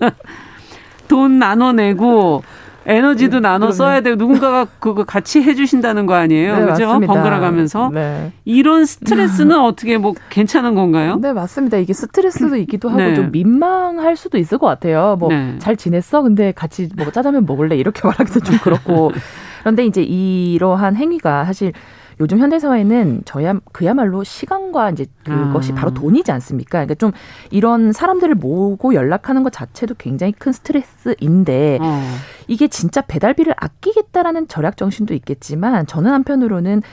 S2: 돈 나눠내고 에너지도 네, 나눠 그럼요. 써야 되고 누군가가 그거 같이 해주신다는 거 아니에요, 네, 그죠? 번갈아 가면서 네. 이런 스트레스는 어떻게 뭐 괜찮은 건가요?
S6: 네 맞습니다. 이게 스트레스도 있기도 하고 네. 좀 민망할 수도 있을 것 같아요. 뭐잘 네. 지냈어? 근데 같이 뭐 짜장면 먹을래? 이렇게 말하기도 좀 그렇고 그런데 이제 이러한 행위가 사실 요즘 현대 사회는 저야 그야말로 시간과 이제 그것이 아. 바로 돈이지 않습니까? 그러니까 좀 이런 사람들을 모으고 연락하는 것 자체도 굉장히 큰 스트레스인데 어. 이게 진짜 배달비를 아끼겠다라는 절약 정신도 있겠지만 저는 한편으로는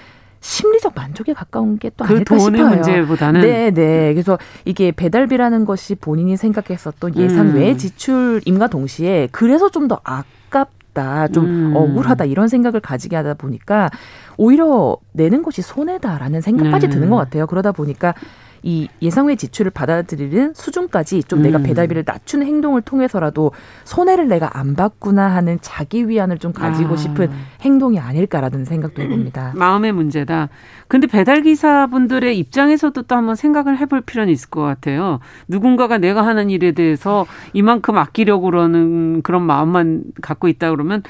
S6: 심리적 만족에 가까운 게또그 아닐까
S2: 돈의
S6: 싶어요.
S2: 문제보다는
S6: 네, 네. 그래서 이게 배달비라는 것이 본인이 생각했었던 예산 음. 외 지출임과 동시에 그래서 좀더 아깝 아깝다, 좀 음. 억울하다 이런 생각을 가지게 하다 보니까 오히려 내는 것이 손해다라는 생각까지 네. 드는 것 같아요. 그러다 보니까 이 예상외 지출을 받아들이는 수준까지 좀 음. 내가 배달비를 낮추는 행동을 통해서라도 손해를 내가 안 받구나 하는 자기 위안을 좀 가지고 아. 싶은 행동이 아닐까라는 생각도 해봅니다.
S2: 마음의 문제다. 근데 배달 기사분들의 입장에서도 또 한번 생각을 해볼 필요는 있을 것 같아요. 누군가가 내가 하는 일에 대해서 이만큼 아끼려고 그러는 그런 마음만 갖고 있다 그러면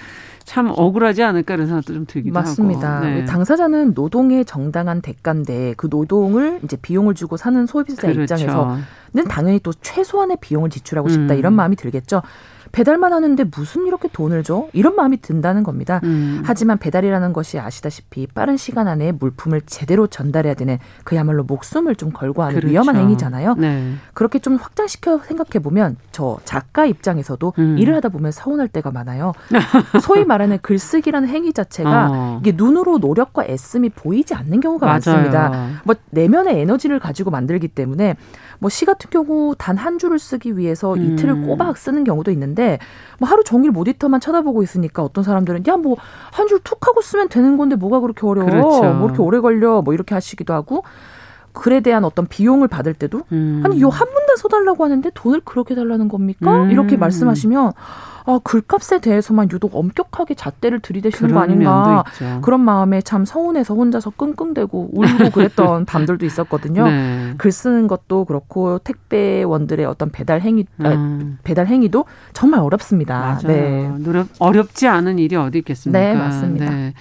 S2: 참 억울하지 않을까 이런 생각도 좀 들기도
S6: 맞습니다.
S2: 하고. 네.
S6: 당사자는 노동의 정당한 대가인데 그 노동을 이제 비용을 주고 사는 소비자 그렇죠. 입장에서는 당연히 또 최소한의 비용을 지출하고 싶다 음. 이런 마음이 들겠죠. 배달만 하는데 무슨 이렇게 돈을 줘? 이런 마음이 든다는 겁니다. 음. 하지만 배달이라는 것이 아시다시피 빠른 시간 안에 물품을 제대로 전달해야 되는 그야말로 목숨을 좀 걸고 하는 그렇죠. 위험한 행위잖아요. 네. 그렇게 좀 확장시켜 생각해 보면 저 작가 입장에서도 음. 일을 하다 보면 서운할 때가 많아요. 소위 말하는 글쓰기라는 행위 자체가 어. 이게 눈으로 노력과 애씀이 보이지 않는 경우가 맞아요. 많습니다. 뭐 내면의 에너지를 가지고 만들기 때문에 뭐 시 같은 경우 단 한 줄을 쓰기 위해서 음. 이틀을 꼬박 쓰는 경우도 있는데 뭐 하루 종일 모니터만 쳐다보고 있으니까 어떤 사람들은 야 뭐 한 줄 툭 하고 쓰면 되는 건데 뭐가 그렇게 어려워 그렇죠. 뭐 이렇게 오래 걸려 뭐 이렇게 하시기도 하고 글에 대한 어떤 비용을 받을 때도 음. 아니 요 한 문단 써달라고 하는데 돈을 그렇게 달라는 겁니까? 음. 이렇게 말씀하시면 아, 글값에 대해서만 유독 엄격하게 잣대를 들이대시는 거 아닌가 그런 마음에 참 서운해서 혼자서 끙끙대고 울고 그랬던 밤들도 있었거든요. 네. 글 쓰는 것도 그렇고 택배원들의 어떤 배달 행위 아, 음. 배달 행위도 정말 어렵습니다.
S2: 맞아요. 네. 어렵지 않은 일이 어디 있겠습니까?
S6: 네, 맞습니다. 네.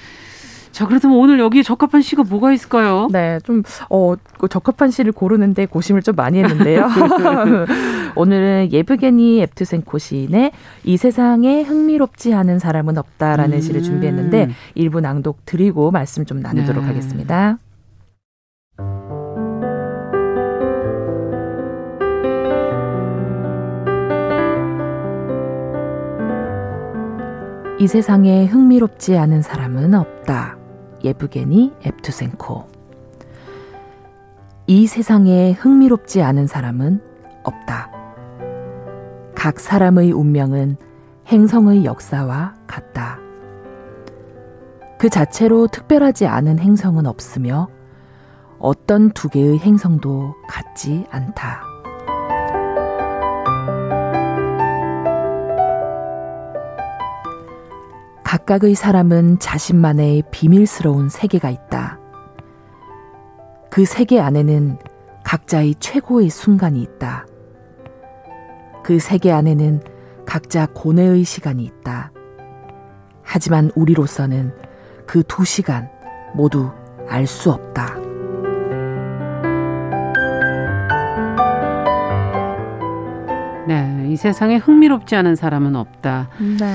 S2: 자, 그렇다면 오늘 여기에 적합한 시가 뭐가 있을까요?
S6: 네, 좀, 어, 그 적합한 시를 고르는데 고심을 좀 많이 했는데요. 오늘은 예브게니 앱투센코 시인의 이 세상에 흥미롭지 않은 사람은 없다라는 음. 시를 준비했는데 일부 낭독 드리고 말씀 좀 나누도록 네. 하겠습니다. 이 세상에 흥미롭지 않은 사람은 없다. 예브게니 앱투센코. 이 세상에 흥미롭지 않은 사람은 없다. 각 사람의 운명은 행성의 역사와 같다. 그 자체로 특별하지 않은 행성은 없으며 어떤 두 개의 행성도 같지 않다. 각각의 사람은 자신만의 비밀스러운 세계가 있다. 그 세계 안에는 각자의 최고의 순간이 있다. 그 세계 안에는 각자 고뇌의 시간이 있다. 하지만 우리로서는 그 두 시간 모두 알 수 없다.
S2: 네, 이 세상에 흥미롭지 않은 사람은 없다. 네.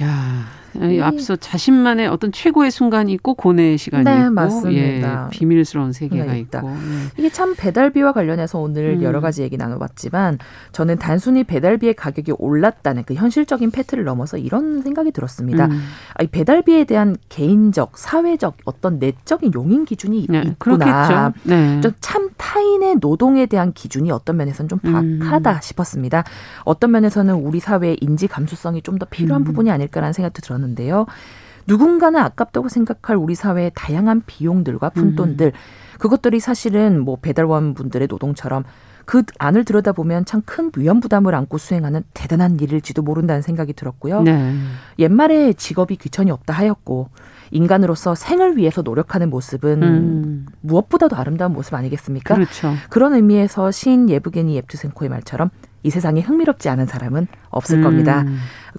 S2: 야, 네. 앞서 자신만의 어떤 최고의 순간이 있고 고뇌의 시간이 네, 있고 맞습니다. 예, 비밀스러운 세계가 있고 예.
S6: 이게 참 배달비와 관련해서 오늘 음. 여러 가지 얘기 나눠봤지만 저는 단순히 배달비의 가격이 올랐다는 그 현실적인 팩트를 넘어서 이런 생각이 들었습니다. 음. 이 배달비에 대한 개인적, 사회적 어떤 내적인 용인 기준이 네, 있구나. 네. 참 타인의 노동에 대한 기준이 어떤 면에서는 좀 박하다 음. 싶었습니다. 어떤 면에서는 우리 사회의 인지 감수성이 좀 더 필요한 음. 부분이 아닐까라는 생각도 들었는데. 있었는데요. 누군가는 아깝다고 생각할 우리 사회의 다양한 비용들과 푼돈들 음. 그것들이 사실은 뭐 배달원 분들의 노동처럼 그 안을 들여다보면 참 큰 위험 부담을 안고 수행하는 대단한 일일지도 모른다는 생각이 들었고요. 네. 옛말에 직업이 귀천이 없다 하였고 인간으로서 생을 위해서 노력하는 모습은 음. 무엇보다도 아름다운 모습 아니겠습니까?
S2: 그렇죠.
S6: 그런 의미에서 시인 예브게니 옙투센코의 말처럼 이 세상에 흥미롭지 않은 사람은 없을 음. 겁니다.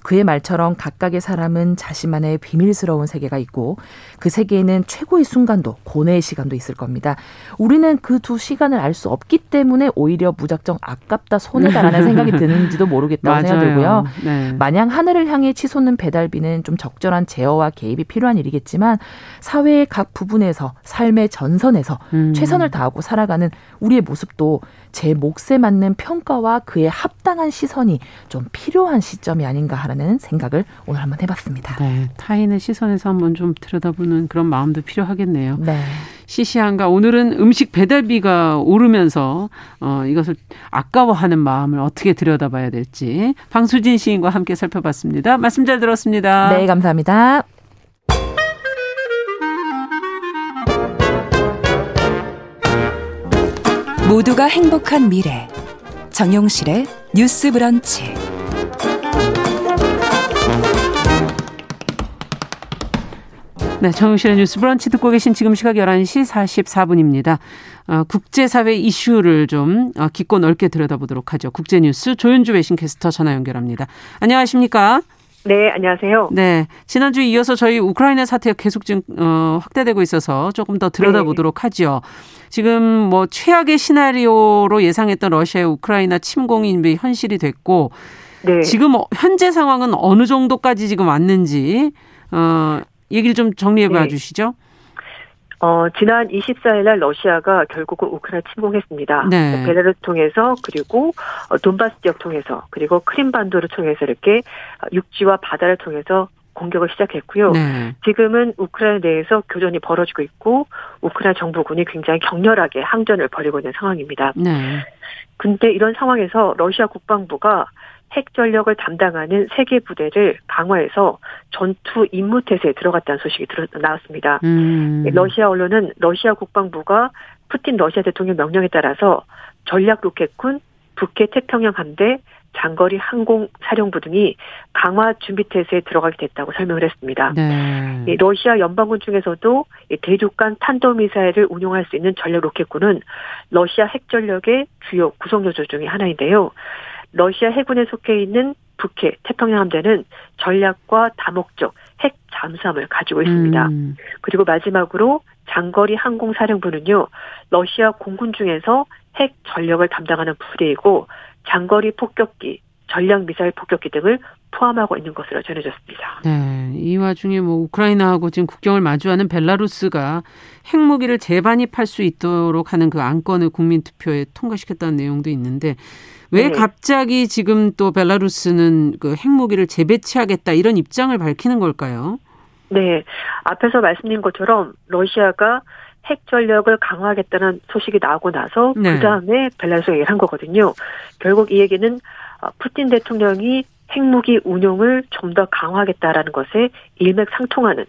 S6: 그의 말처럼 각각의 사람은 자신만의 비밀스러운 세계가 있고 그 세계에는 최고의 순간도 고뇌의 시간도 있을 겁니다. 우리는 그 두 시간을 알 수 없기 때문에 오히려 무작정 아깝다 손해다라는 생각이 드는지도 모르겠다고 생각들고요. 네. 마냥 하늘을 향해 치솟는 배달비는 좀 적절한 제어와 개입이 필요한 일이겠지만 사회의 각 부분에서 삶의 전선에서 음. 최선을 다하고 살아가는 우리의 모습도 제 몫에 맞는 평가와 그에 합당한 시선이 좀 필요한 시점이 아닌가 하라는 생각을 오늘 한번 해봤습니다.
S2: 네, 타인의 시선에서 한번 좀 들여다보는 그런 마음도 필요하겠네요. 네. 시시한가 오늘은 음식 배달비가 오르면서 어, 이것을 아까워하는 마음을 어떻게 들여다봐야 될지 방수진 시인과 함께 살펴봤습니다. 말씀 잘 들었습니다.
S6: 네, 감사합니다.
S7: 모두가 행복한 미래 정용실의 뉴스 브런치
S2: 네, 정용실의 뉴스 브런치 듣고 계신 지금 시각 11시 44분입니다. 어, 국제사회 이슈를 좀 어, 깊고 넓게 들여다보도록 하죠. 국제뉴스 조윤주 외신캐스터 전화 연결합니다. 안녕하십니까?
S8: 네, 안녕하세요.
S2: 네, 지난주 이어서 저희 우크라이나 사태가 계속 지금 어, 확대되고 있어서 조금 더 들여다보도록 네. 하죠. 지금 뭐 최악의 시나리오로 예상했던 러시아의 우크라이나 침공이 현실이 됐고 네. 지금 어, 현재 상황은 어느 정도까지 지금 왔는지 어, 얘기를 좀 정리해 봐 네. 주시죠.
S8: 어, 지난 24일 날 러시아가 결국은 우크라이나 침공했습니다. 네. 베라루스 통해서 그리고 어, 돈바스 지역 통해서 그리고 크림반도를 통해서 이렇게 육지와 바다를 통해서 공격을 시작했고요. 네. 지금은 우크라이나 내에서 교전이 벌어지고 있고 우크라이나 정부군이 굉장히 격렬하게 항전을 벌이고 있는 상황입니다. 네. 근데 이런 상황에서 러시아 국방부가 핵 전력을 담당하는 세계 부대를 강화해서 전투 임무 태세에 들어갔다는 소식이 들어 나왔습니다. 음. 러시아 언론은 러시아 국방부가 푸틴 러시아 대통령 명령에 따라서 전략 로켓군 북해 태평양 함대 장거리 항공 사령부 등이 강화 준비 태세에 들어가게 됐다고 설명을 했습니다. 네. 러시아 연방군 중에서도 대륙간 탄도 미사일을 운용할 수 있는 전략 로켓군은 러시아 핵 전력의 주요 구성 요소 중의 하나인데요. 러시아 해군에 속해 있는 북해 태평양 함대는 전략과 다목적 핵 잠수함을 가지고 있습니다. 음. 그리고 마지막으로 장거리 항공사령부는요, 러시아 공군 중에서 핵 전력을 담당하는 부대이고 장거리 폭격기, 전략 미사일 폭격기 등을 포함하고 있는 것으로 전해졌습니다.
S2: 네, 이 와중에 뭐 우크라이나하고 지금 국경을 마주하는 벨라루스가 핵무기를 재반입할 수 있도록 하는 그 안건을 국민투표에 통과시켰다는 내용도 있는데 왜 네. 갑자기 지금 또 벨라루스는 그 핵무기를 재배치하겠다 이런 입장을 밝히는 걸까요?
S8: 네, 앞에서 말씀드린 것처럼 러시아가 핵 전력을 강화하겠다는 소식이 나오고 나서 네. 그 다음에 벨라루스가 얘기를 한 거거든요. 결국 이 얘기는 어, 푸틴 대통령이 핵무기 운용을 좀 더 강화하겠다라는 것에 일맥상통하는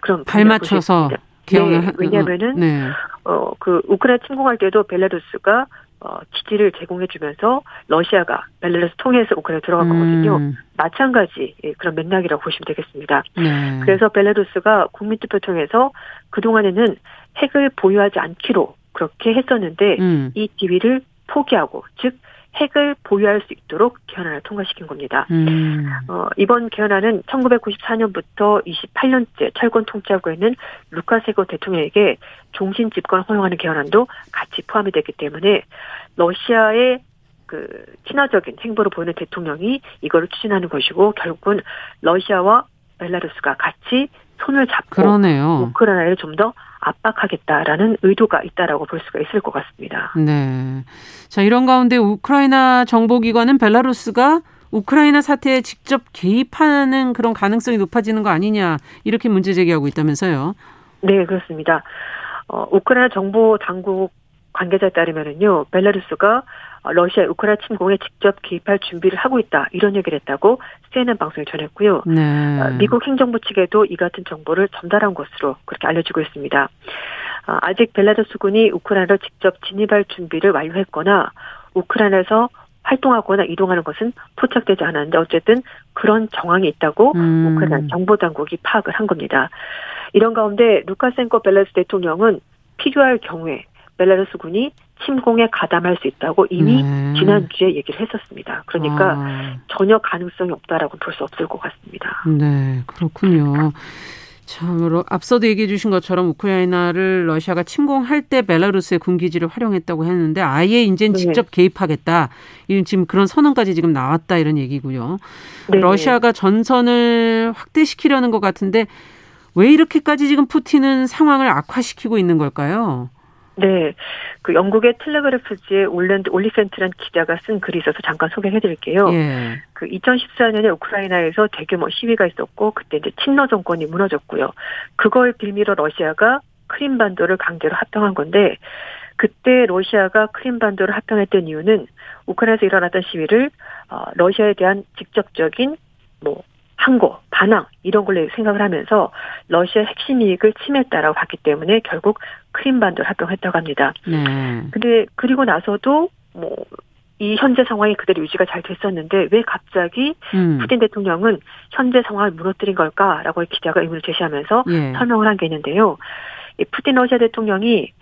S8: 그런
S2: 발맞춰서
S8: 네, 왜냐하면은 네. 어그 우크라이나 침공할 때도 벨라루스가 어, 기지를 제공해주면서 러시아가 벨라루스 통해서 우크라이나 들어간 음. 거거든요. 마찬가지 예, 그런 맥락이라고 보시면 되겠습니다. 네. 그래서 벨라루스가 국민투표 통해서 그 동안에는 핵을 보유하지 않기로 그렇게 했었는데 음. 이 지위를 포기하고 즉 핵을 보유할 수 있도록 개헌안을 통과시킨 겁니다. 음. 어, 이번 개헌안은 1994년부터 28년째 철권 통치하고 있는 루카세고 대통령에게 종신 집권 허용하는 개헌안도 같이 포함이 됐기 때문에 러시아의 그 친화적인 행보를 보이는 대통령이 이거를 추진하는 것이고 결국은 러시아와 벨라루스가 같이 손을 잡고 그러네요. 우크라이나를 좀 더 압박하겠다라는 의도가 있다라고 볼 수가 있을 것 같습니다.
S2: 네. 자, 이런 가운데 우크라이나 정보기관은 벨라루스가 우크라이나 사태에 직접 개입하는 그런 가능성이 높아지는 거 아니냐 이렇게 문제 제기하고 있다면서요?
S8: 네, 그렇습니다. 어, 우크라이나 정보 당국 관계자에 따르면은요, 벨라루스가 러시아 우크라이나 침공에 직접 개입할 준비를 하고 있다 이런 얘기를 했다고 CNN 방송에 전했고요. 네. 어, 미국 행정부 측에도 이 같은 정보를 전달한 것으로 그렇게 알려지고 있습니다. 어, 아직 벨라루스군이 우크라이나로 직접 진입할 준비를 완료했거나 우크라이나에서 활동하거나 이동하는 것은 포착되지 않았는데 어쨌든 그런 정황이 있다고 음. 우크라이나 정보 당국이 파악을 한 겁니다. 이런 가운데 루카센코 벨라루스 대통령은 필요할 경우에 벨라루스 군이 침공에 가담할 수 있다고 이미 네. 지난주에 얘기를 했었습니다. 그러니까 아. 전혀 가능성이 없다라고 볼 수 없을 것 같습니다.
S2: 네, 그렇군요. 참으로 앞서도 얘기해 주신 것처럼 우크라이나를 러시아가 침공할 때 벨라루스의 군기지를 활용했다고 했는데 아예 이제는 네. 직접 개입하겠다. 이런 지금 그런 선언까지 지금 나왔다 이런 얘기고요. 네. 러시아가 전선을 확대시키려는 것 같은데 왜 이렇게까지 지금 푸틴은 상황을 악화시키고 있는 걸까요?
S8: 네. 그 영국의 텔레그래프지의 올랜드 올리센트란 기자가 쓴 글이 있어서 잠깐 소개해 드릴게요. 예. 그 2014년에 우크라이나에서 대규모 시위가 있었고 그때 이제 친러 정권이 무너졌고요. 그걸 빌미로 러시아가 크림반도를 강제로 합병한 건데 그때 러시아가 크림반도를 합병했던 이유는 우크라이나에서 일어났던 시위를 어, 러시아에 대한 직접적인 뭐 항고, 반항 이런 걸로 생각을 하면서 러시아 핵심 이익을 침해했다라고 봤기 때문에 결국 크림반도를 합병했다고 합니다. 네. 근데 그리고 나서도 뭐 이 현재 상황이 그대로 유지가 잘 됐었는데 왜 갑자기 음. 푸틴 대통령은 현재 상황을 무너뜨린 걸까라고 기자가 의문을 제시하면서 예. 설명을 한 게 있는데요. 이 푸틴 러시아 대통령이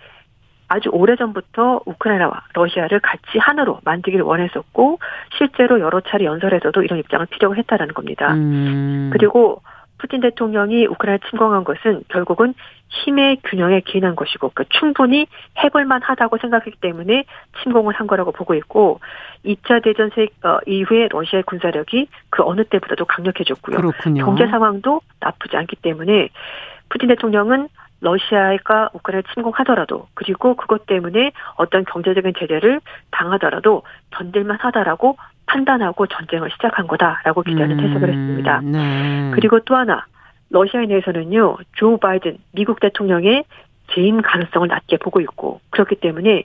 S8: 아주 오래전부터 우크라이나와 러시아를 같이 하나로 만들기를 원했었고 실제로 여러 차례 연설에서도 이런 입장을 피력을 했다라는 겁니다. 음. 그리고 푸틴 대통령이 우크라이나 침공한 것은 결국은 힘의 균형에 기인한 것이고 그러니까 충분히 해볼만 하다고 생각했기 때문에 침공을 한 거라고 보고 있고 2차 대전 어, 이후에 러시아의 군사력이 그 어느 때보다도 강력해졌고요. 그렇군요. 경제 상황도 나쁘지 않기 때문에 푸틴 대통령은 러시아가 우크라이나 침공하더라도 그리고 그것 때문에 어떤 경제적인 제재를 당하더라도 견딜만 하다라고 판단하고 전쟁을 시작한 거다라고 기자는 음, 해석을 했습니다. 네. 그리고 또 하나 러시아에 대해서는요 조 바이든 미국 대통령의 재임 가능성을 낮게 보고 있고 그렇기 때문에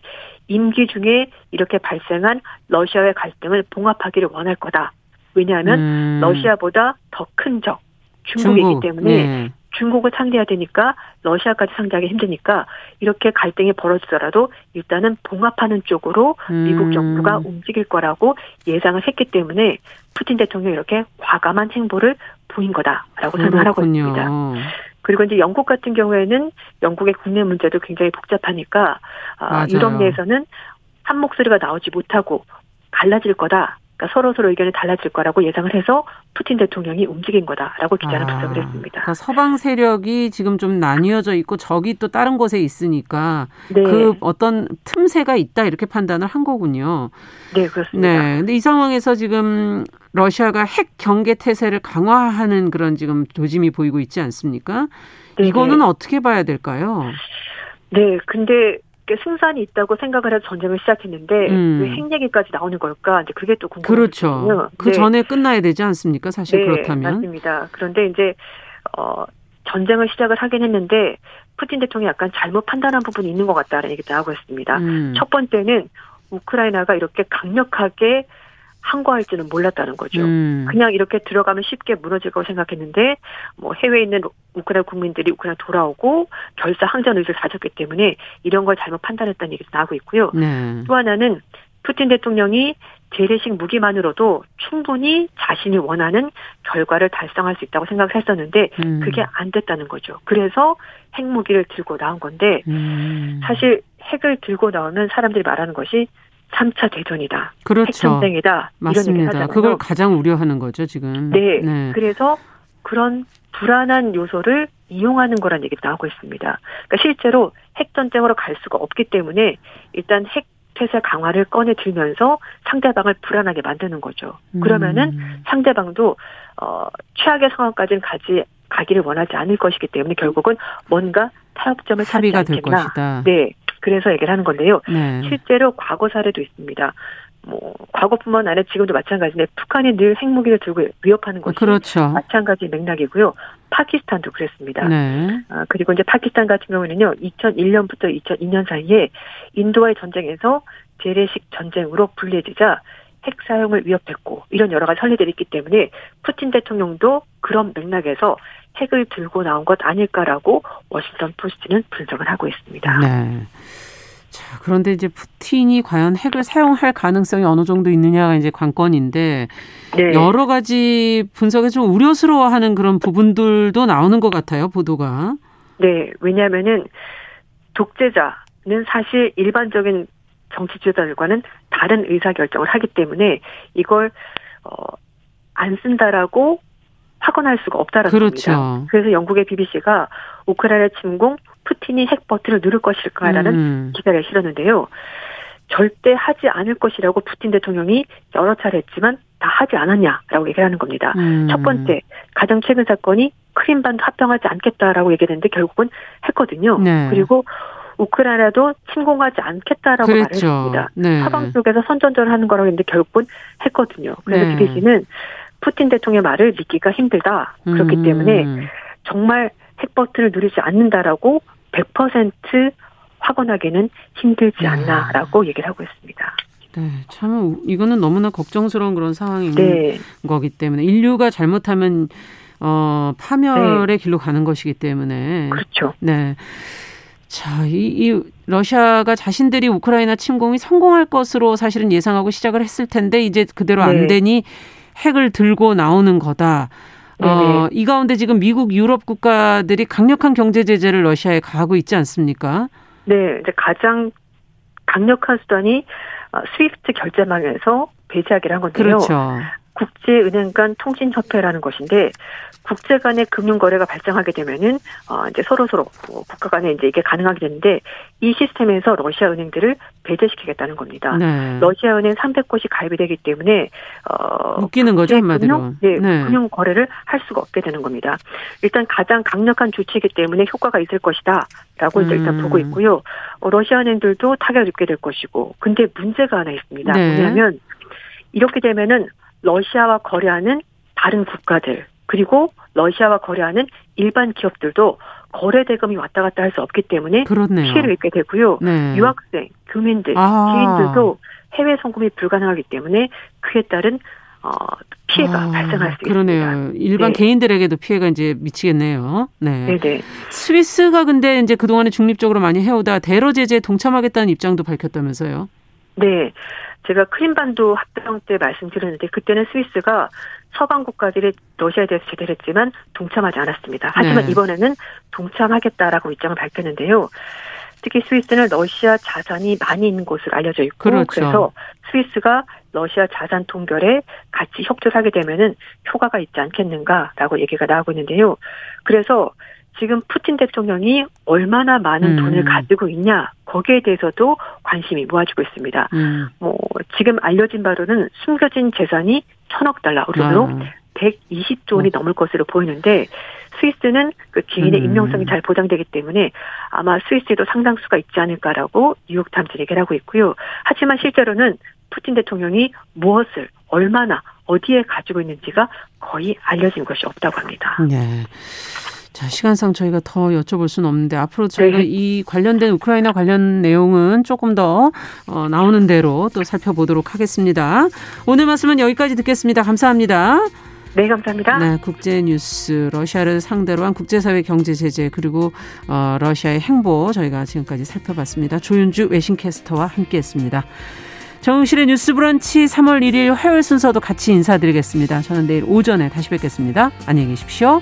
S8: 임기 중에 이렇게 발생한 러시아의 갈등을 봉합하기를 원할 거다. 왜냐하면 음. 러시아보다 더 큰 적 중국이기 중국. 때문에 네. 중국을 상대해야 되니까 러시아까지 상대하기 힘드니까 이렇게 갈등이 벌어지더라도 일단은 봉합하는 쪽으로 음. 미국 정부가 움직일 거라고 예상을 했기 때문에 푸틴 대통령이 이렇게 과감한 행보를 보인 거다라고 설명하고 있습니다. 그리고 이제 영국 같은 경우에는 영국의 국내 문제도 굉장히 복잡하니까 아, 유럽 내에서는 한 목소리가 나오지 못하고 갈라질 거다. 그러니까 서로 서로 의견이 달라질 거라고 예상을 해서 푸틴 대통령이 움직인 거다라고 기자는 아, 분석을 했습니다.
S2: 그러니까 서방 세력이 지금 좀 나뉘어져 있고 적이 또 다른 곳에 있으니까 네. 그 어떤 틈새가 있다 이렇게 판단을 한 거군요.
S8: 네, 그렇습니다. 네.
S2: 근데 이 상황에서 지금 러시아가 핵 경계 태세를 강화하는 그런 지금 조짐이 보이고 있지 않습니까? 네 이거는 어떻게 봐야 될까요?
S8: 네, 근데 승산이 있다고 생각을 해서 전쟁을 시작했는데 음. 왜핵 얘기까지 나오는 걸까? 이제 그게 또 궁금해요.
S2: 그렇죠. 그 네. 전에 끝나야 되지 않습니까? 사실 네, 그렇다면.
S8: 맞습니다. 그런데 이제 어 전쟁을 시작을 하긴 했는데 푸틴 대통령이 약간 잘못 판단한 부분이 있는 것 같다는 얘기도 나오고 있습니다. 음. 첫 번째는 우크라이나가 이렇게 강력하게 항거할지는 몰랐다는 거죠. 음. 그냥 이렇게 들어가면 쉽게 무너질 거라고 생각했는데 뭐 해외에 있는 우크라이나 국민들이 우크라이나 돌아오고 결사 항전 의지를 가졌기 때문에 이런 걸 잘못 판단했다는 얘기도 나오고 있고요. 네. 또 하나는 푸틴 대통령이 재래식 무기만으로도 충분히 자신이 원하는 결과를 달성할 수 있다고 생각을 했었는데 음. 그게 안 됐다는 거죠. 그래서 핵무기를 들고 나온 건데 음. 사실 핵을 들고 나오면 사람들이 말하는 것이 3차 대전이다.
S2: 그렇죠.
S8: 핵전쟁이다.
S2: 맞습니다. 그걸 가장 우려하는 거죠, 지금.
S8: 네. 네. 그래서 그런 불안한 요소를 이용하는 거란 얘기도 나오고 있습니다. 그러니까 실제로 핵전쟁으로 갈 수가 없기 때문에 일단 핵 태세 강화를 꺼내 들면서 상대방을 불안하게 만드는 거죠. 그러면은 음. 상대방도 어 최악의 상황까지는 가지 가기를 원하지 않을 것이기 때문에 결국은 뭔가 타협점을 찾지 않겠나. 네. 그래서 얘기를 하는 건데요. 네. 실제로 과거 사례도 있습니다. 뭐 과거뿐만 아니라 지금도 마찬가지인데 북한이 늘 핵무기를 들고 위협하는 것이 그렇죠. 마찬가지 맥락이고요. 파키스탄도 그랬습니다. 네. 아, 그리고 이제 파키스탄 같은 경우는요, 2001년부터 2002년 사이에 인도와의 전쟁에서 재래식 전쟁으로 불리해지자 핵 사용을 위협했고 이런 여러 가지 선례들이 있기 때문에 푸틴 대통령도 그런 맥락에서 핵을 들고 나온 것 아닐까라고 워싱턴 포스트는 분석을 하고 있습니다. 네.
S2: 자, 그런데 이제 푸틴이 과연 핵을 사용할 가능성이 어느 정도 있느냐가 이제 관건인데 네. 여러 가지 분석에 좀 우려스러워하는 그런 부분들도 나오는 것 같아요, 보도가.
S8: 네, 왜냐하면은 독재자는 사실 일반적인 정치 지도자들과는 다른 의사 결정을 하기 때문에 이걸 어, 안 쓴다라고 확언할 수가 없다라는 그렇죠. 겁니다. 그래서 영국의 BBC가 우크라이나 침공 푸틴이 핵 버튼을 누를 것일까라는 음. 기사를 실었는데요. 절대 하지 않을 것이라고 푸틴 대통령이 여러 차례 했지만 다 하지 않았냐라고 얘기를 하는 겁니다. 음. 첫 번째, 가장 최근 사건이 크림반도 합병하지 않겠다라고 얘기했는데 결국은 했거든요. 네. 그리고 우크라이나도 침공하지 않겠다라고 그랬죠. 말했습니다. 네. 서방 쪽에서 선전전을 하는 거라고 했는데 결국은 했거든요. 그래서 네. BBC는 푸틴 대통령의 말을 믿기가 힘들다. 그렇기 음. 때문에 정말 핵 버튼을 누리지 않는다라고 100% 확언하기는 힘들지 않나라고 얘기를 하고 있습니다.
S2: 네, 참 이거는 너무나 걱정스러운 그런 상황인 네. 거기 때문에 인류가 잘못하면 어, 파멸의 네. 길로 가는 것이기 때문에
S8: 그렇죠.
S2: 네. 자, 이, 이 러시아가 자신들이 우크라이나 침공이 성공할 것으로 사실은 예상하고 시작을 했을 텐데 이제 그대로 안 네. 되니 핵을 들고 나오는 거다. 어, 이 가운데 지금 미국 유럽 국가들이 강력한 경제 제재를 러시아에 가하고 있지 않습니까?
S8: 네, 이제 가장 강력한 수단이 어, 스위프트 결제망에서 배제하기를 한 건데요.
S2: 그렇죠.
S8: 국제은행 간 통신 협회라는 것인데 국제 간의 금융 거래가 발생하게 되면은 어 이제 서로 서로 뭐 국가 간에 이제 이게 가능하게 되는데 이 시스템에서 러시아 은행들을 배제시키겠다는 겁니다. 네. 러시아 은행 300곳이 가입이 되기 때문에
S2: 어 웃기는 거죠 한마디로.
S8: 금융, 네, 네. 금융 거래를 할 수가 없게 되는 겁니다. 일단 가장 강력한 조치이기 때문에 효과가 있을 것이다라고 이제 일단 음. 보고 있고요. 어, 러시아 은행들도 타격을 입게 될 것이고, 근데 문제가 하나 있습니다. 네. 뭐냐면 이렇게 되면은 러시아와 거래하는 다른 국가들 그리고 러시아와 거래하는 일반 기업들도 거래 대금이 왔다 갔다 할 수 없기 때문에 그렇네요. 피해를 입게 되고요. 네. 유학생, 교민들, 아. 개인들도 해외 송금이 불가능하기 때문에 그에 따른 어, 피해가 아, 발생할 수
S2: 그러네요.
S8: 있습니다.
S2: 일반 네. 개인들에게도 피해가 이제 미치겠네요. 네. 네네. 스위스가 근데 이제 그동안에 중립적으로 많이 해오다 대러 제재에 동참하겠다는 입장도 밝혔다면서요.
S8: 네. 제가 크림반도 합병 때 말씀드렸는데 그때는 스위스가 서방 국가들이 러시아에 대해서 제대를 했지만 동참하지 않았습니다. 하지만 네. 이번에는 동참하겠다라고 입장을 밝혔는데요. 특히 스위스는 러시아 자산이 많이 있는 곳으로 알려져 있고 그렇죠. 그래서 스위스가 러시아 자산 통결에 같이 협조를 하게 되면은 효과가 있지 않겠는가라고 얘기가 나오고 있는데요. 그래서 지금 푸틴 대통령이 얼마나 많은 음. 돈을 가지고 있냐 거기에 대해서도 관심이 모아지고 있습니다. 음. 뭐 지금 알려진 바로는 숨겨진 재산이 천억 달러, 우리로 아. 120조 원이 음. 넘을 것으로 보이는데 스위스는 그 개인의 음. 임명성이 잘 보장되기 때문에 아마 스위스에도 상당수가 있지 않을까라고 뉴욕 타임즈 얘기를 하고 있고요. 하지만 실제로는 푸틴 대통령이 무엇을 얼마나 어디에 가지고 있는지가 거의 알려진 것이 없다고 합니다.
S2: 네. 자, 시간상 저희가 더 여쭤볼 수는 없는데 앞으로 저희가 네. 이 관련된 우크라이나 관련 내용은 조금 더 어, 나오는 대로 또 살펴보도록 하겠습니다. 오늘 말씀은 여기까지 듣겠습니다. 감사합니다.
S8: 네, 감사합니다.
S2: 네, 국제 뉴스 러시아를 상대로 한 국제사회 경제 제재 그리고 어, 러시아의 행보 저희가 지금까지 살펴봤습니다. 조윤주 외신캐스터와 함께했습니다. 정실의 뉴스 브런치 3월 1일 화요일 순서도 같이 인사드리겠습니다. 저는 내일 오전에 다시 뵙겠습니다. 안녕히 계십시오.